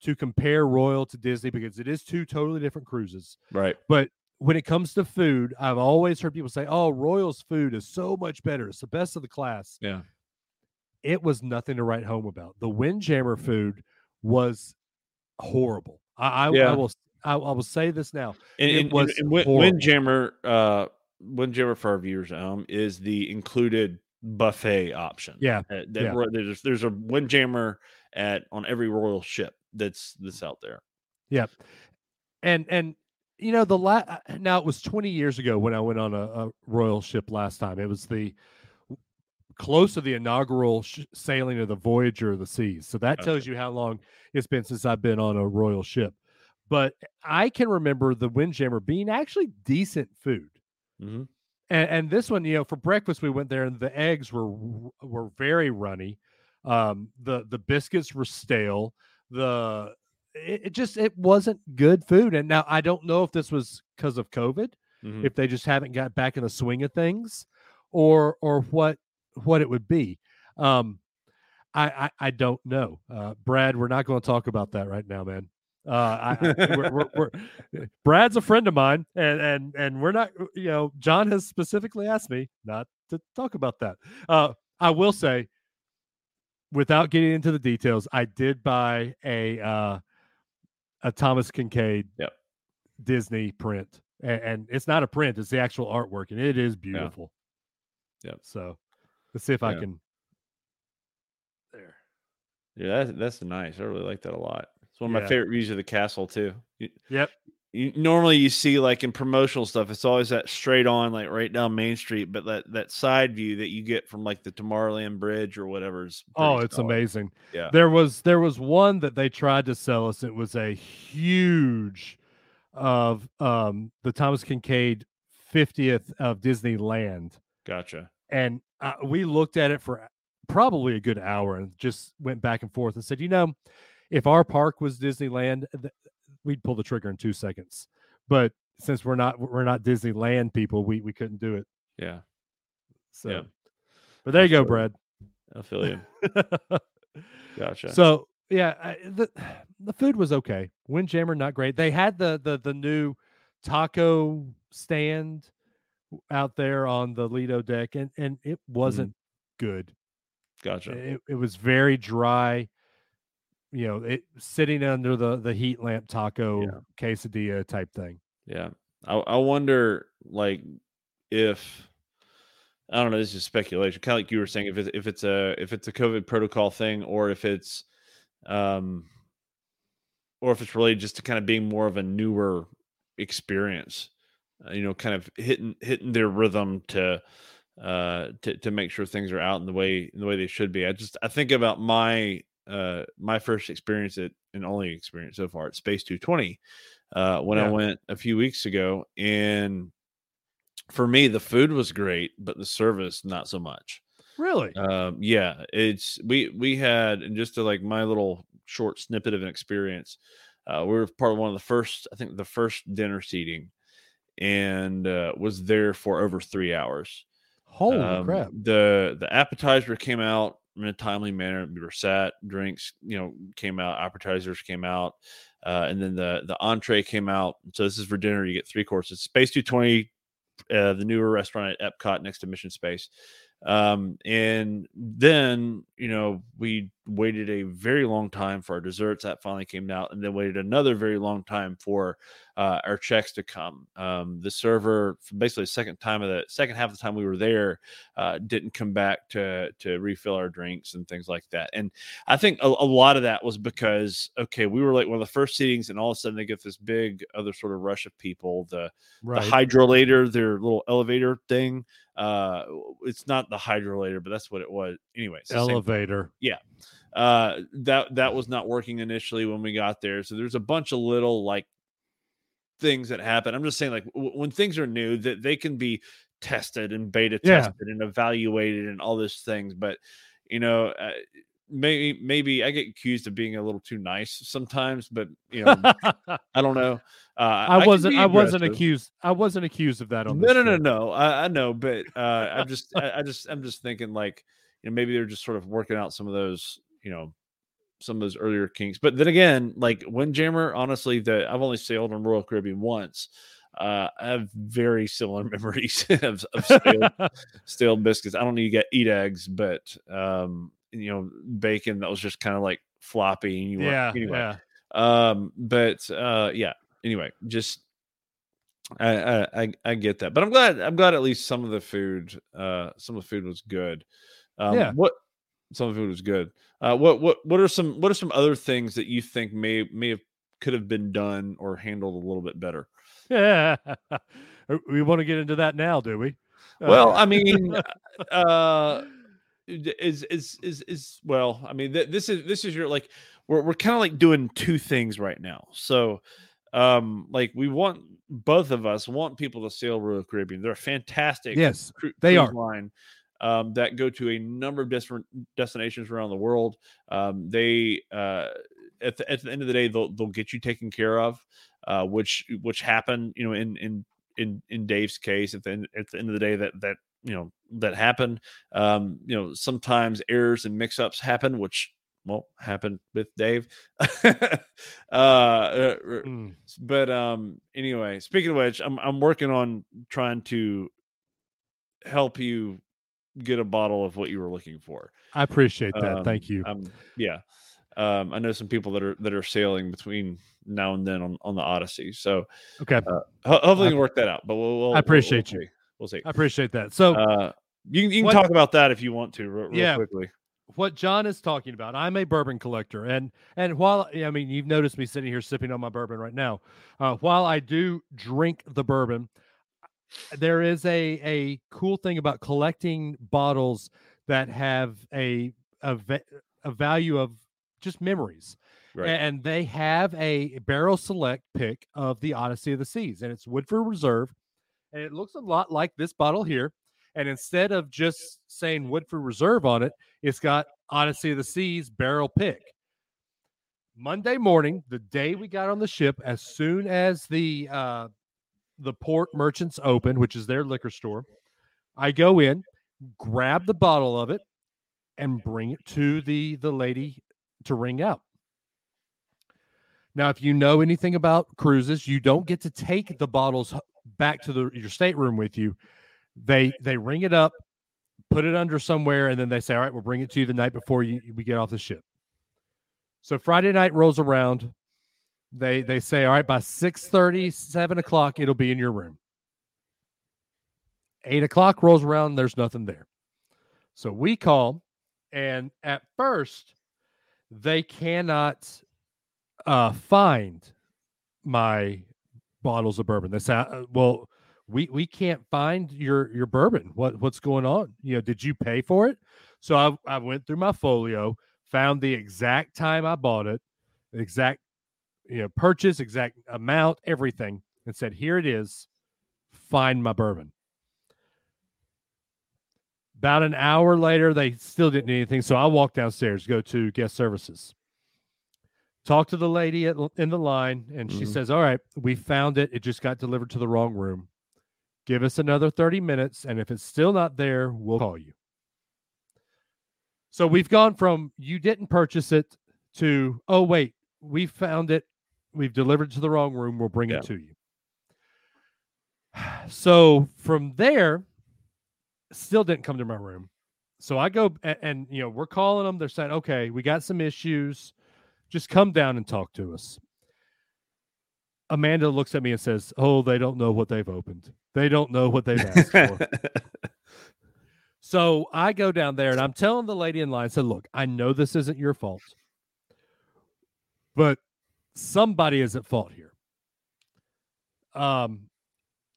to compare Royal to Disney because it is two totally different cruises. Right. But when it comes to food, I've always heard people say, "Oh, Royal's food is so much better. It's the best of the class." Yeah. it was nothing to write home about. The Windjammer food was horrible. I, I, Yeah. I will I, I will say this now. And, It and, was and. Windjammer, uh, Windjammer for our viewers is the included buffet option. Yeah, Uh, that yeah. there's there's a Windjammer at on every royal ship that's that's out there. and and you know the la- now it was 20 years ago when i went on a, a royal ship last time it was the close to the inaugural sh- sailing of the voyager of the seas so that tells you how long it's been since i've been on a royal ship but i can remember the windjammer being actually decent food. Mhm. and, and this one you know for breakfast we went there and the eggs were were very runny. Um the the biscuits were stale. The it, it just it wasn't good food. And now i don't know if this was because of covid Mhm. if they just haven't got back in the swing of things or or what what it would be. Um i i, I don't know. Uh brad we're not going to talk about that right now man uh I, I we're, we're, we're, [laughs] brad's a friend of mine and and and we're not you know john has specifically asked me not to talk about that uh i will say without getting into the details i did buy a uh a thomas kinkade Yep. disney print and, and it's not a print it's the actual artwork and it is beautiful Yep. so let's see if i can there Yeah, that's that's nice. I really like that a lot. One of my favorite views of the castle too. Yep. You, normally you see like in promotional stuff, it's always that straight on, like right down Main Street, but that that side view that you get from like the Tomorrowland Bridge or whatever is oh it's amazing Yeah. there was there was one that they tried to sell us it was a huge of um the thomas kinkade 50th of disneyland Gotcha. and uh, we looked at it for probably a good hour and just went back and forth and said you know if our park was disneyland th- we'd pull the trigger in two seconds but since we're not we're not disneyland people we we couldn't do it Yeah, so Yeah. but there you go brad I feel you. [laughs] Gotcha. So yeah, I, the [sighs] the food was okay. Windjammer not great. They had the the the new taco stand out there on the Lido deck, and and it wasn't mm-hmm. good. gotcha. It, it was very dry. You know, it sitting under the the heat lamp taco Yeah. quesadilla type thing. Yeah. I, I wonder like if I don't know, this is speculation. Kind of like you were saying, if it's if it's a if it's a COVID protocol thing or if it's um or if it's related just to kind of being more of a newer experience. Uh, you know, kind of hitting hitting their rhythm to uh to, to make sure things are out in the way in the way they should be. I just I think about my uh my first experience at and only experience so far at Space 220 uh when I went a few weeks ago and for me the food was great but the service not so much Really? um yeah it's we we had and just to like my little short snippet of an experience uh we were part of one of the first i think the first dinner seating and uh was there for over three hours Holy um, crap! The the appetizer came out in a timely manner. We were sat, drinks, you know, came out, appetizers came out, uh, and then the the entree came out. So this is for dinner. You get three courses. Space 220, uh, the newer restaurant at Epcot next to Mission Space. Um, and then you know we waited a very long time for our desserts that finally came out, and then waited another very long time for uh, our checks to come. Um, the server, basically the second time of the second half of the time we were there, uh, didn't come back to to refill our drinks and things like that. And I think a, a lot of that was because okay, we were like one of the first seatings, and all of a sudden they get this big other sort of rush of people. The Right. the hydrolator, their little elevator thing. Uh, it's not the hydrolator, but that's what it was. Anyway, elevator Elevator. Uh that that was not working initially when we got there so there's a bunch of little like things that happen i'm just saying like w- when things are new that they can be tested and beta Yeah. tested and evaluated and all those things but you know uh, maybe maybe i get accused of being a little too nice sometimes but you know [laughs] i don't know uh I wasn't. be I wasn't accused. I wasn't accused of that on. No, no, no, trip. no. I, I know, but uh, I'm [laughs] just, I, I just, I'm just thinking like, you know, maybe they're just sort of working out some of those, you know, some of those earlier kinks. But then again, like Windjammer, honestly, the I've only sailed on Royal Caribbean once. Uh, I have very similar [laughs] memories of, of stale, [laughs] stale biscuits. I don't need to get eat eggs, but um, you know bacon that was just kind of like floppy and you Yeah, anyway yeah. um but uh yeah anyway just I, I i i get that but i'm glad i'm glad at least some of the food uh some of the food was good um Yeah. what some of it was good uh what what what are some what are some other things that you think may may have could have been done or handled a little bit better Yeah. [laughs] we want to get into that now, do we? well i [laughs] mean uh is is is is well i mean th- this is this is your like we're, we're kind of like doing two things right now so um like we want both of us want people to sail royal caribbean they're a fantastic yes, cru- they are. line um, that go to a number of different destinations around the world. Um, they uh, at the, at the end of the day they'll they'll get you taken care of, uh, which which happened you know in in in in Dave's case at the end, at the end of the day that that you know that happened. Um, you know sometimes errors and mix ups happen, which well happened with Dave. [laughs] uh, Mm. but um anyway speaking of which i'm i'm working on trying to help you get a bottle of what you were looking for I appreciate that. Um, Thank you. um yeah um i know some people that are that are sailing between now and then on, on the odyssey so Okay, ho- hopefully we I- work that out but we'll, we'll I appreciate we'll, you. we'll see, I appreciate that. So, uh you, can- you can what- talk about that if you want to real, real Yeah. quickly what John is talking about, I'm a bourbon collector, and and while I mean you've noticed me sitting here sipping on my bourbon right now, uh, while I do drink the bourbon, there is a a cool thing about collecting bottles that have a a, a value of just memories. right And they have a barrel select pick of the Odyssey of the Seas, and it's Woodford Reserve. And it looks a lot like this bottle here. And instead of just saying Woodford Reserve on it, it's got Odyssey of the Seas barrel pick. Monday morning, the day we got on the ship, as soon as the uh, the port merchants open, which is their liquor store, I go in, grab the bottle of it, and bring it to the the lady to ring out. Now, if you know anything about cruises, you don't get to take the bottles back to the your stateroom with you. They they ring it up, put it under somewhere, and then they say, "All right, we'll bring it to you the night before you we get off the ship." So Friday night rolls around. They they say, "All right, by 6 7 o'clock, it'll be in your room." Eight o'clock rolls around, there's nothing there. So we call, and at first, they cannot uh, find my bottles of bourbon. They say, uh, "Well, we we can't find your your bourbon. What what's going on? You know, did you pay for it?" So I I went through my folio, found the exact time I bought it, the exact you know purchase, exact amount, everything, and said, "Here it is. Find my bourbon." About an hour later, they still didn't do anything. So I walked downstairs, go to guest services talk to the lady at, in the line and she Mhm. says all right we found it it just got delivered to the wrong room give us another 30 minutes and if it's still not there we'll call you so we've gone from you didn't purchase it to oh wait we found it we've delivered it to the wrong room we'll bring Yeah. it to you [sighs] so from there still didn't come to my room so i go and, and you know we're calling them they're saying okay we got some issues just come down and talk to us. Amanda looks at me and says, Oh, they don't know what they've opened. They don't know what they've asked for. [laughs] so I go down there and I'm telling the lady in line, I said, Look, I know this isn't your fault, but somebody is at fault here. Um,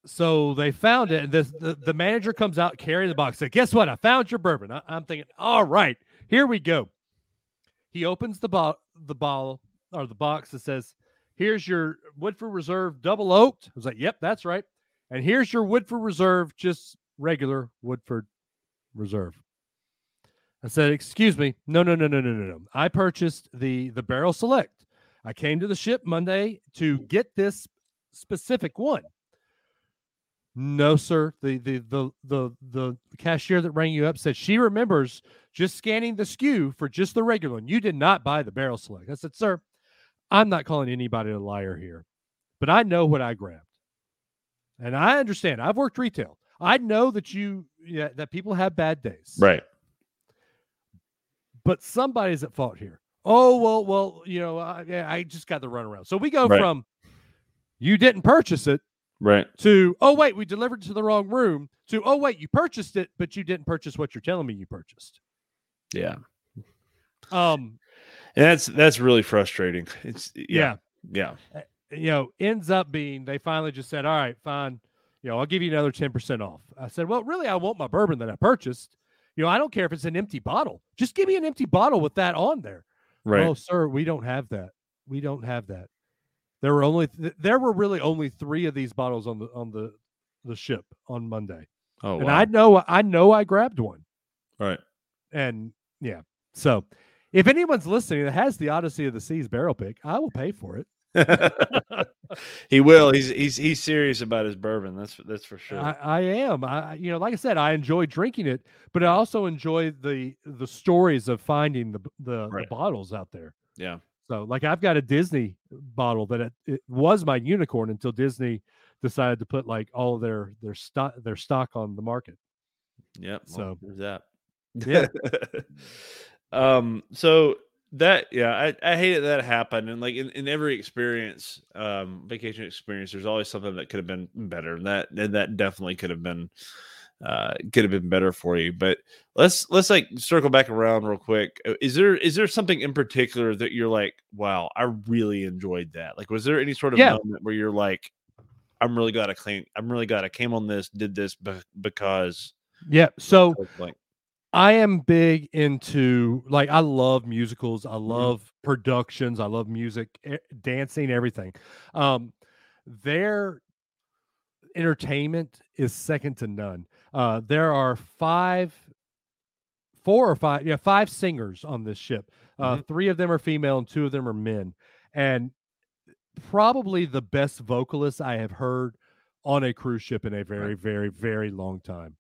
so they found it, and this, the, the manager comes out carrying the box. Said, "Guess what? I found your bourbon." I, I'm thinking, "All right, here we go." He opens the bo- the bottle or the box that says, "Here's your Woodford Reserve double oaked." I was like, "Yep, that's right." And here's your Woodford Reserve, just regular Woodford Reserve. I said, "Excuse me, no, no, no, no, no, no, no. I purchased the the Barrel Select. I came to the ship Monday to get this specific one." No, sir. The the the the the cashier that rang you up said she remembers just scanning the SKU for just the regular one. You did not buy the barrel select. I said, sir, I'm not calling anybody a liar here, but I know what I grabbed. And I understand. I've worked retail. I know that you yeah, that people have bad days. right but somebody's at fault here. Oh well, well, you know, I, yeah, I just got the runaround. So we go Right. from you didn't purchase it Right. to oh wait, we delivered to the wrong room to oh wait, you purchased it, but you didn't purchase what you're telling me you purchased. Yeah. Um, And that's that's really frustrating. It's yeah. yeah. Yeah. you know, ends up being they finally just said, All right, fine, you know, I'll give you another 10% off. I said, Well, really, I want my bourbon that I purchased. You know, I don't care if it's an empty bottle. Just give me an empty bottle with that on there. Right. Oh, sir, we don't have that. We don't have that. There were only th- there were really only three of these bottles on the on the the ship on Monday. oh and wow. I know I know I grabbed one. right. And yeah. So if anyone's listening that has the Odyssey of the Seas barrel pick, I will pay for it. [laughs] he will. He's he's he's serious about his bourbon. That's that's for sure. I, I am. I you know, like I said, I enjoy drinking it, but I also enjoy the the stories of finding the the, Right. the bottles out there. yeah. So, like, I've got a Disney bottle that it, it was my unicorn until Disney decided to put like all of their their stock their stock on the market. Yep. So- So there's that. Yeah. [laughs] um. So that yeah, I I hate it that happened, and like in, in every experience, um, vacation experience, there's always something that could have been better, and that and that definitely could have been uh could have been better for you but let's let's like circle back around real quick Uh, is there is there something in particular that you're like wow i really enjoyed that like was there any sort of Yeah. moment where you're like i'm really glad i came i'm really glad i came on this did this be- because Yeah. So like I am big into like I love musicals. I Mm-hmm. love productions. I love music, dancing, everything. Um, their entertainment is second to none. Uh, there are five, four or five, yeah, five singers on this ship. Uh, Three of them are female and two of them are men, and probably the best vocalists I have heard on a cruise ship in a very, very, very long time.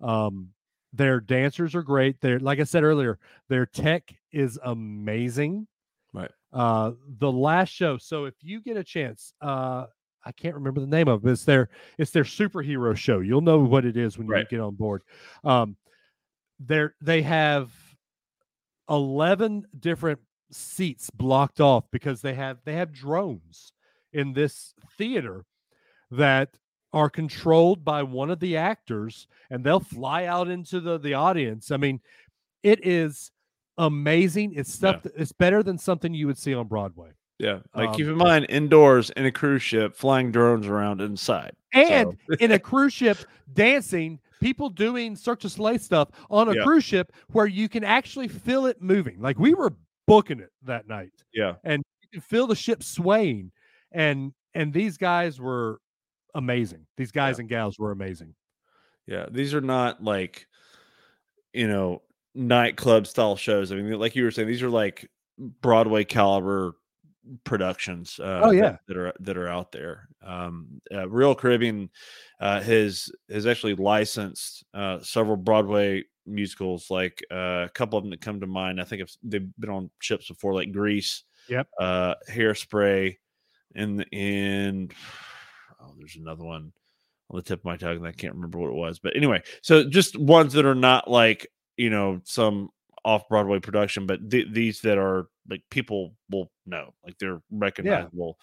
Um, their dancers are great. They're like I said earlier, their tech is amazing. Right. Uh, the last show. So if you get a chance, uh, I can't remember the name of it. But it's their it's their superhero show. You'll know what it is when you get on board. Um, they're they have eleven different seats blocked off because they have they have drones in this theater that are controlled by one of the actors and they'll fly out into the the audience. I mean it is amazing. It's stuff Yeah. that it's better than something you would see on broadway. Yeah like keep Um, in mind indoors in a cruise ship flying drones around inside and in a cruise ship dancing people doing cirque du soleil stuff on a Yeah. cruise ship where you can actually feel it moving. Like we were booking it that night yeah. And you can feel the ship swaying and and these guys were amazing these guys and gals were amazing Yeah, these are not like you know nightclub style shows. I mean, like you were saying, these are like Broadway caliber productions. Uh, Oh, that- yeah. that, are that are out there. Um, uh, Royal Caribbean uh, has has actually licensed uh, several Broadway musicals. Like uh, a couple of them that come to mind. I think if they've been on ships before, like Grease. Yep. Uh, Hairspray, and and oh, there's another one on the tip of my tongue and I can't remember what it was. But anyway, so just ones that are not like, you know, some off Broadway production, but th- these that are like people will know, like they're recognizable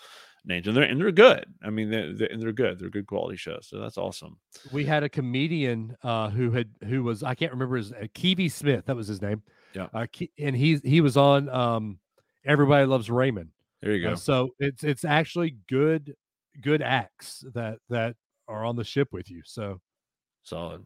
names and they're, and they're good. I mean, they're, they're, and they're good. They're good quality shows. So that's awesome. we had a comedian uh who had who was i can't remember his uh, Keevy smith that was his name Yeah. uh, and he he was on um everybody loves raymond There you Uh, go. so it's it's actually good good acts that that are on the ship with you so Solid.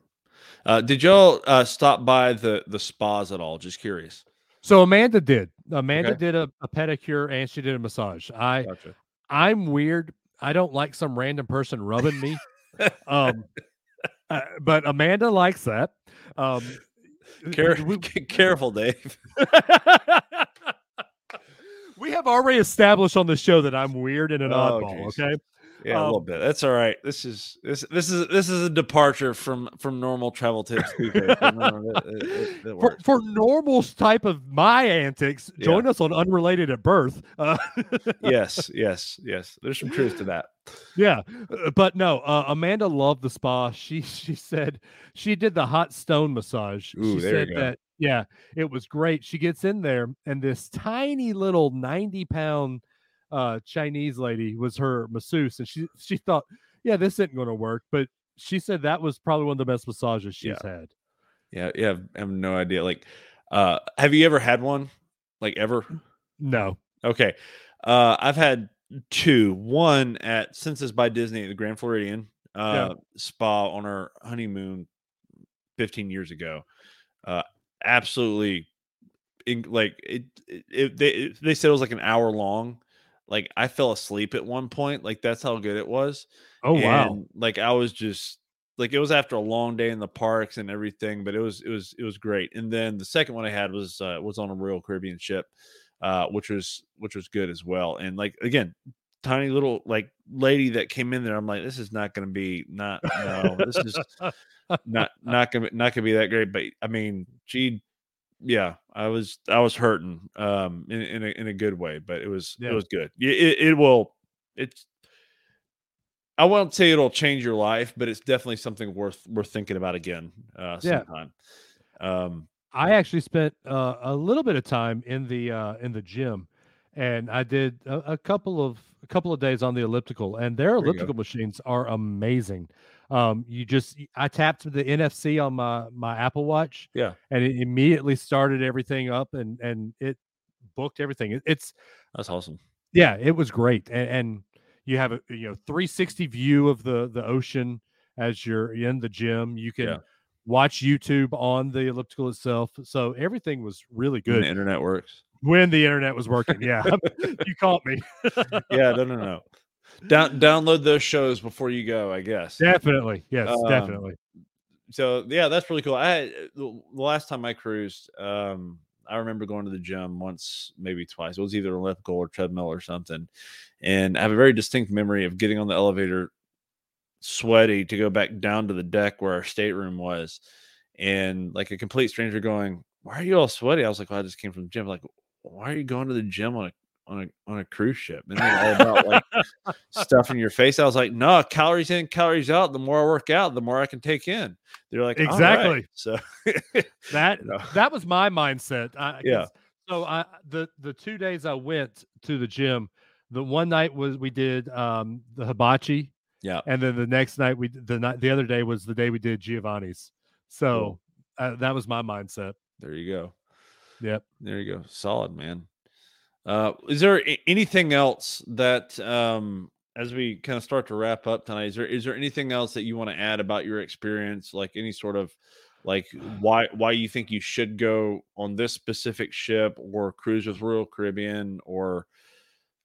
Uh, did y'all uh, stop by the, the spas at all? Just curious. so amanda did amanda Okay. did a, a pedicure and she did a massage i Gotcha. i'm weird i don't like some random person rubbing me [laughs] um uh, but amanda likes that um Care- we- [laughs] careful, Dave. [laughs] we have already established on the show that I'm weird and an Oh, oddball. geez. Okay. Yeah, a little Um, bit. That's all right. This is this this is this is a departure from from normal travel tips. [laughs] Tuesday, so no, it- it- it- for, for normal type of my antics, Yeah. join us on Unrelated at Birth. Uh, [laughs] yes, yes, yes. There's some truth to that. yeah, uh, but no, uh, Amanda loved the spa. She she said she did the hot stone massage. Ooh, she there you said go. that yeah, it was great. She gets in there, and this tiny little ninety pound uh, Chinese lady was her masseuse, and she she thought, yeah, this isn't going to work, but she said that was probably one of the best massages she's had. Yeah, yeah. I have no idea. Like, uh, have you ever had one? Like ever? No, Okay. Uh, I've had two. One at Senses by Disney at the Grand Floridian uh, spa on our honeymoon 15 years ago. Uh, absolutely, in, like it. it, it they it- they said it was like an hour long. Like I fell asleep at one point. Like that's how good it was. oh wow, And, like I was just like it was after a long day in the parks and everything, but it was it was it was great. And then the second one I had was uh, was on a Royal Caribbean ship, uh, which was which was good as well. And like again, tiny little like lady that came in there, I'm like, this is not going to be not no, this is [laughs] not not gonna not gonna be that great. But I mean, she. Yeah, I was I was hurting um in in a, in a good way, but it was Yeah. it was good. It, it will it's I won't say it'll change your life, but it's definitely something worth worth thinking about again uh Yeah. Um I actually spent uh, a little bit of time in the uh, in the gym, and I did a, a couple of a couple of days on the elliptical, and their elliptical machines are amazing. Um, you just I tapped the NFC on my my Apple Watch, Yeah. and it immediately started everything up, and and it booked everything. It, it's that's awesome. yeah, it was great, and, and you have a you know 360 view of the the ocean as you're in the gym. You can Yeah. watch YouTube on the elliptical itself, so everything was really When good the internet works. when the internet was working. Yeah, [laughs] you caught me. [laughs] Yeah, no no no. Down download those shows before you go, I guess. Definitely, yes, Um, definitely. so yeah, that's really cool. I the the last time I cruised, um, I remember going to the gym once, maybe twice. It was either elliptical or treadmill or something, and I have a very distinct memory of getting on the elevator, sweaty, to go back down to the deck where our stateroom was, and like a complete stranger going, "Why are you all sweaty?" I was like, "Well, I just came from the gym." Like, why are you going to the gym on a on a on a cruise ship? And all about like stuff in your face. I was like, no, calories in, calories out. The more I work out, the more I can take in. They're like, "All right." Exactly. So [laughs] That know. that was my mindset. I, Yeah. 'cause- So I the the two days I went to the gym, the one night was we did um the hibachi, yeah, and then the next night we the night the other day was the day we did Giovanni's. So uh, that was my mindset. there you go. Yep. There you go. Solid, man. Uh, is there anything else that, um, as we kind of start to wrap up tonight, is there is there anything else that you want to add about your experience, like any sort of like [sighs] why why you think you should go on this specific ship or cruise with Royal Caribbean or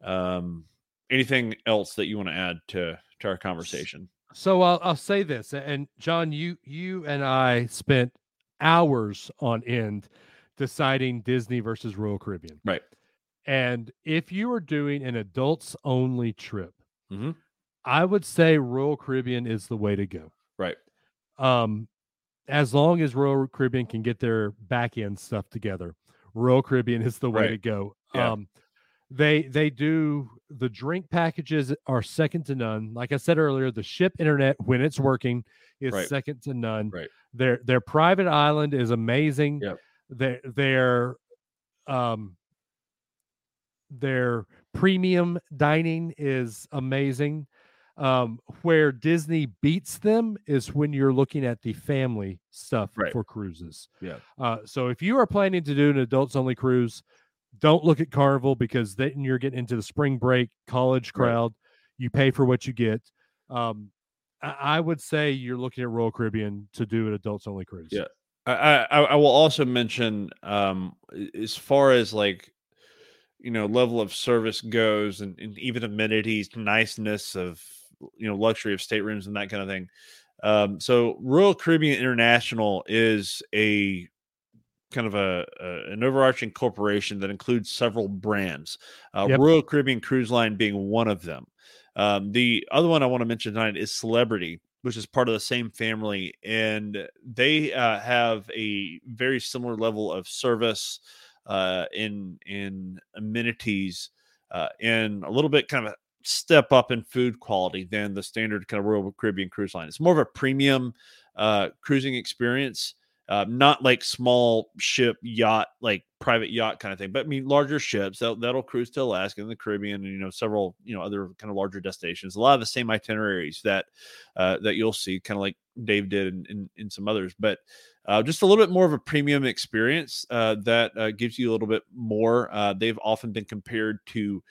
um anything else that you want to add to to our conversation? So I'll I'll say this, and John, you you and I spent hours on end deciding Disney versus Royal Caribbean. Right. And if you are doing an adults only trip, Mhm. I would say Royal Caribbean is the way to go. Right. Um, as long as Royal Caribbean can get their back end stuff together, Royal Caribbean is the way Right. to go. Yeah. Um, they they do the drink packages are second to none. Like I said earlier, the ship internet when it's working is Right. second to none. Right. Their their private island is amazing. Yep. Their their um their premium dining is amazing. Um, where Disney beats them is when you're looking at the family stuff Right. for cruises. Yeah. Uh, so if you are planning to do an adults only cruise, don't look at Carnival because then you're getting into the spring break college Right. crowd. You pay for what you get. Um, I, I would say you're looking at Royal Caribbean to do an adults only cruise. Yeah. I, I I will also mention um as far as like you know level of service goes and, and even amenities niceness of you know luxury of staterooms and that kind of thing um so royal caribbean international is a kind of a, a an overarching corporation that includes several brands uh, Yep. royal caribbean cruise line being one of them Um, the other one I want to mention tonight is Celebrity, which is part of the same family, and they uh, have a very similar level of service uh, in in amenities uh, and a little bit kind of step up in food quality than the standard kind of Royal Caribbean cruise line. It's more of a premium uh, cruising experience uh, not like small ship yacht like private yacht kind of thing but i mean larger ships that, that'll cruise to alaska and the caribbean and you know several you know other kind of larger destinations a lot of the same itineraries that uh, that you'll see kind of like dave did in, in, in some others but uh, just a little bit more of a premium experience uh, that uh, gives you a little bit more uh, they've often been compared to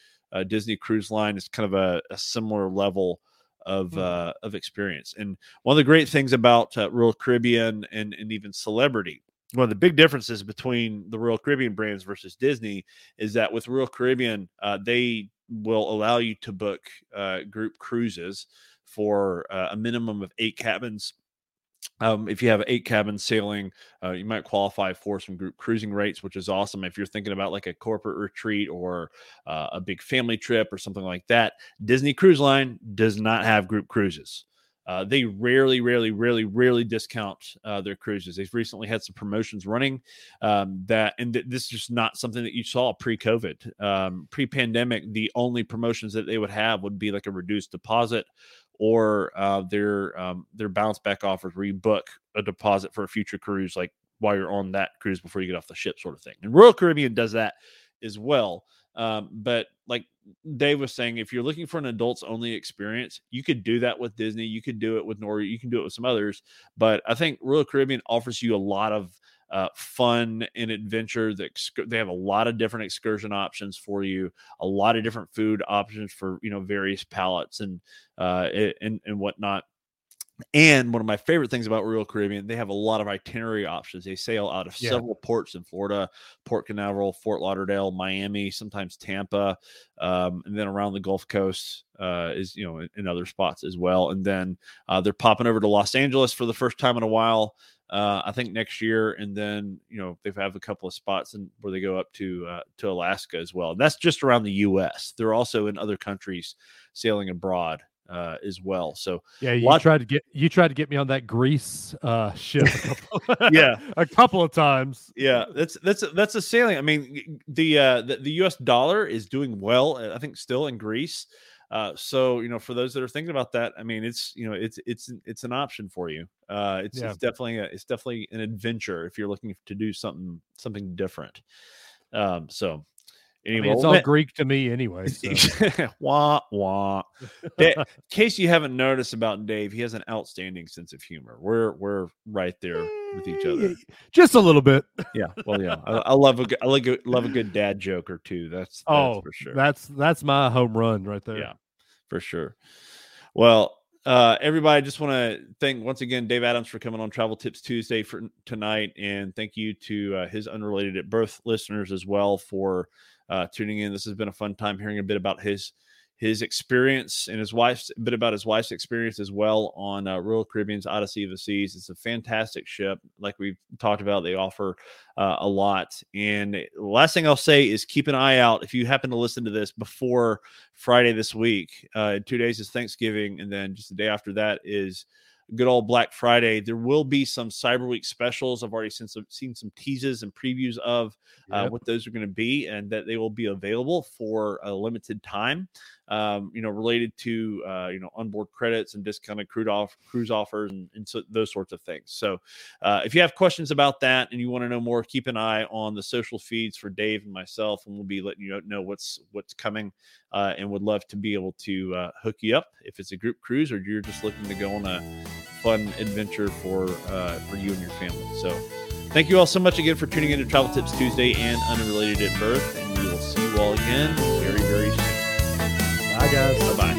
disney cruise line it's kind of a, a similar level of mm. uh, of experience. And one of the great things about uh, Royal Caribbean and and even Celebrity, one of the big differences between the Royal Caribbean brands versus Disney is that with Royal Caribbean, uh, they will allow you to book uh, group cruises for uh, a minimum of eight cabins um, if you have eight cabins sailing, uh, you might qualify for some group cruising rates, which is awesome. If you're thinking about like a corporate retreat or uh, a big family trip or something like that, Disney Cruise Line does not have group cruises. Uh, they rarely, rarely, rarely, rarely discount uh, their cruises. They've recently had some promotions running um, that, and th- this is just not something that you saw pre-COVID. Um, pre-pandemic, the only promotions that they would have would be like a reduced deposit or uh, their um, their bounce back offers where you book a deposit for a future cruise, like while you're on that cruise before you get off the ship, sort of thing. And Royal Caribbean does that as well. Um, but like Dave was saying, if you're looking for an adults only experience, you could do that with Disney. You could do it with Nori. You can do it with some others. But I think Royal Caribbean offers you a lot of uh, fun and adventure. That they have a lot of different excursion options for you, a lot of different food options for you know various palates and uh, and and whatnot. And one of my favorite things about Royal Caribbean, they have a lot of itinerary options. They sail out of yeah. several ports in Florida, Port Canaveral, Fort Lauderdale, Miami, sometimes Tampa, um, and then around the Gulf Coast uh, is you know in, in, other spots as well. And then uh, they're popping over to Los Angeles for the first time in a while uh, I think next year, and then you know they have a couple of spots in, where they go up to uh, to Alaska as well. And that's just around the U.S. They're also in other countries sailing abroad uh, as well. So yeah, you lot- tried to get you tried to get me on that Greece uh, ship. A couple, [laughs] yeah, [laughs] a couple of times. Yeah, that's that's that's a sailing. I mean, the uh, the, the U.S. dollar is doing well. I think still in Greece. Uh, so you know, for those that are thinking about that, I mean, it's you know, it's it's it's an option for you. Uh, it's, yeah. it's definitely a, it's definitely an adventure if you're looking to do something something different. Um, so Anyway, I mean, it's all Greek to me anyway. [laughs] So. wah wah. in case you haven't noticed about Dave, he has an outstanding sense of humor. We're we're right there with each other, just a little bit. Yeah, well, yeah. I, [laughs] I love a I love a, love a good dad joke or two. That's, that's oh for sure. That's that's my home run right there. Yeah, for sure. Well, uh, everybody, just want to thank once again Dave Adams for coming on Travel Tips Tuesday for tonight, and thank you to uh, his unrelated at birth listeners as well for uh, tuning in. This has been a fun time hearing a bit about his his experience and his wife's a bit about his wife's experience as well on uh, Royal Caribbean's Odyssey of the Seas. It's a fantastic ship, like we've talked about. They offer uh, a lot. And the last thing I'll say is keep an eye out if you happen to listen to this before Friday this week. Uh, two days is Thanksgiving, and then just the day after that is good old Black Friday. There will be some Cyber Week specials. I've already seen some, seen some teases and previews of uh, yep. what those are going to be, and that they will be available for a limited time um, you know, related to uh, you know onboard credits and discounted cruise off cruise offers and, and so those sorts of things. So, uh, if you have questions about that and you want to know more, keep an eye on the social feeds for Dave and myself, and we'll be letting you know what's what's coming. Uh, and would love to be able to uh, hook you up if it's a group cruise or you're just looking to go on a fun adventure for uh, for you and your family. So. Thank you all so much again for tuning in to Travel Tips Tuesday and Unrelated at Birth, and we will see you all again. Bye, guys. Bye bye.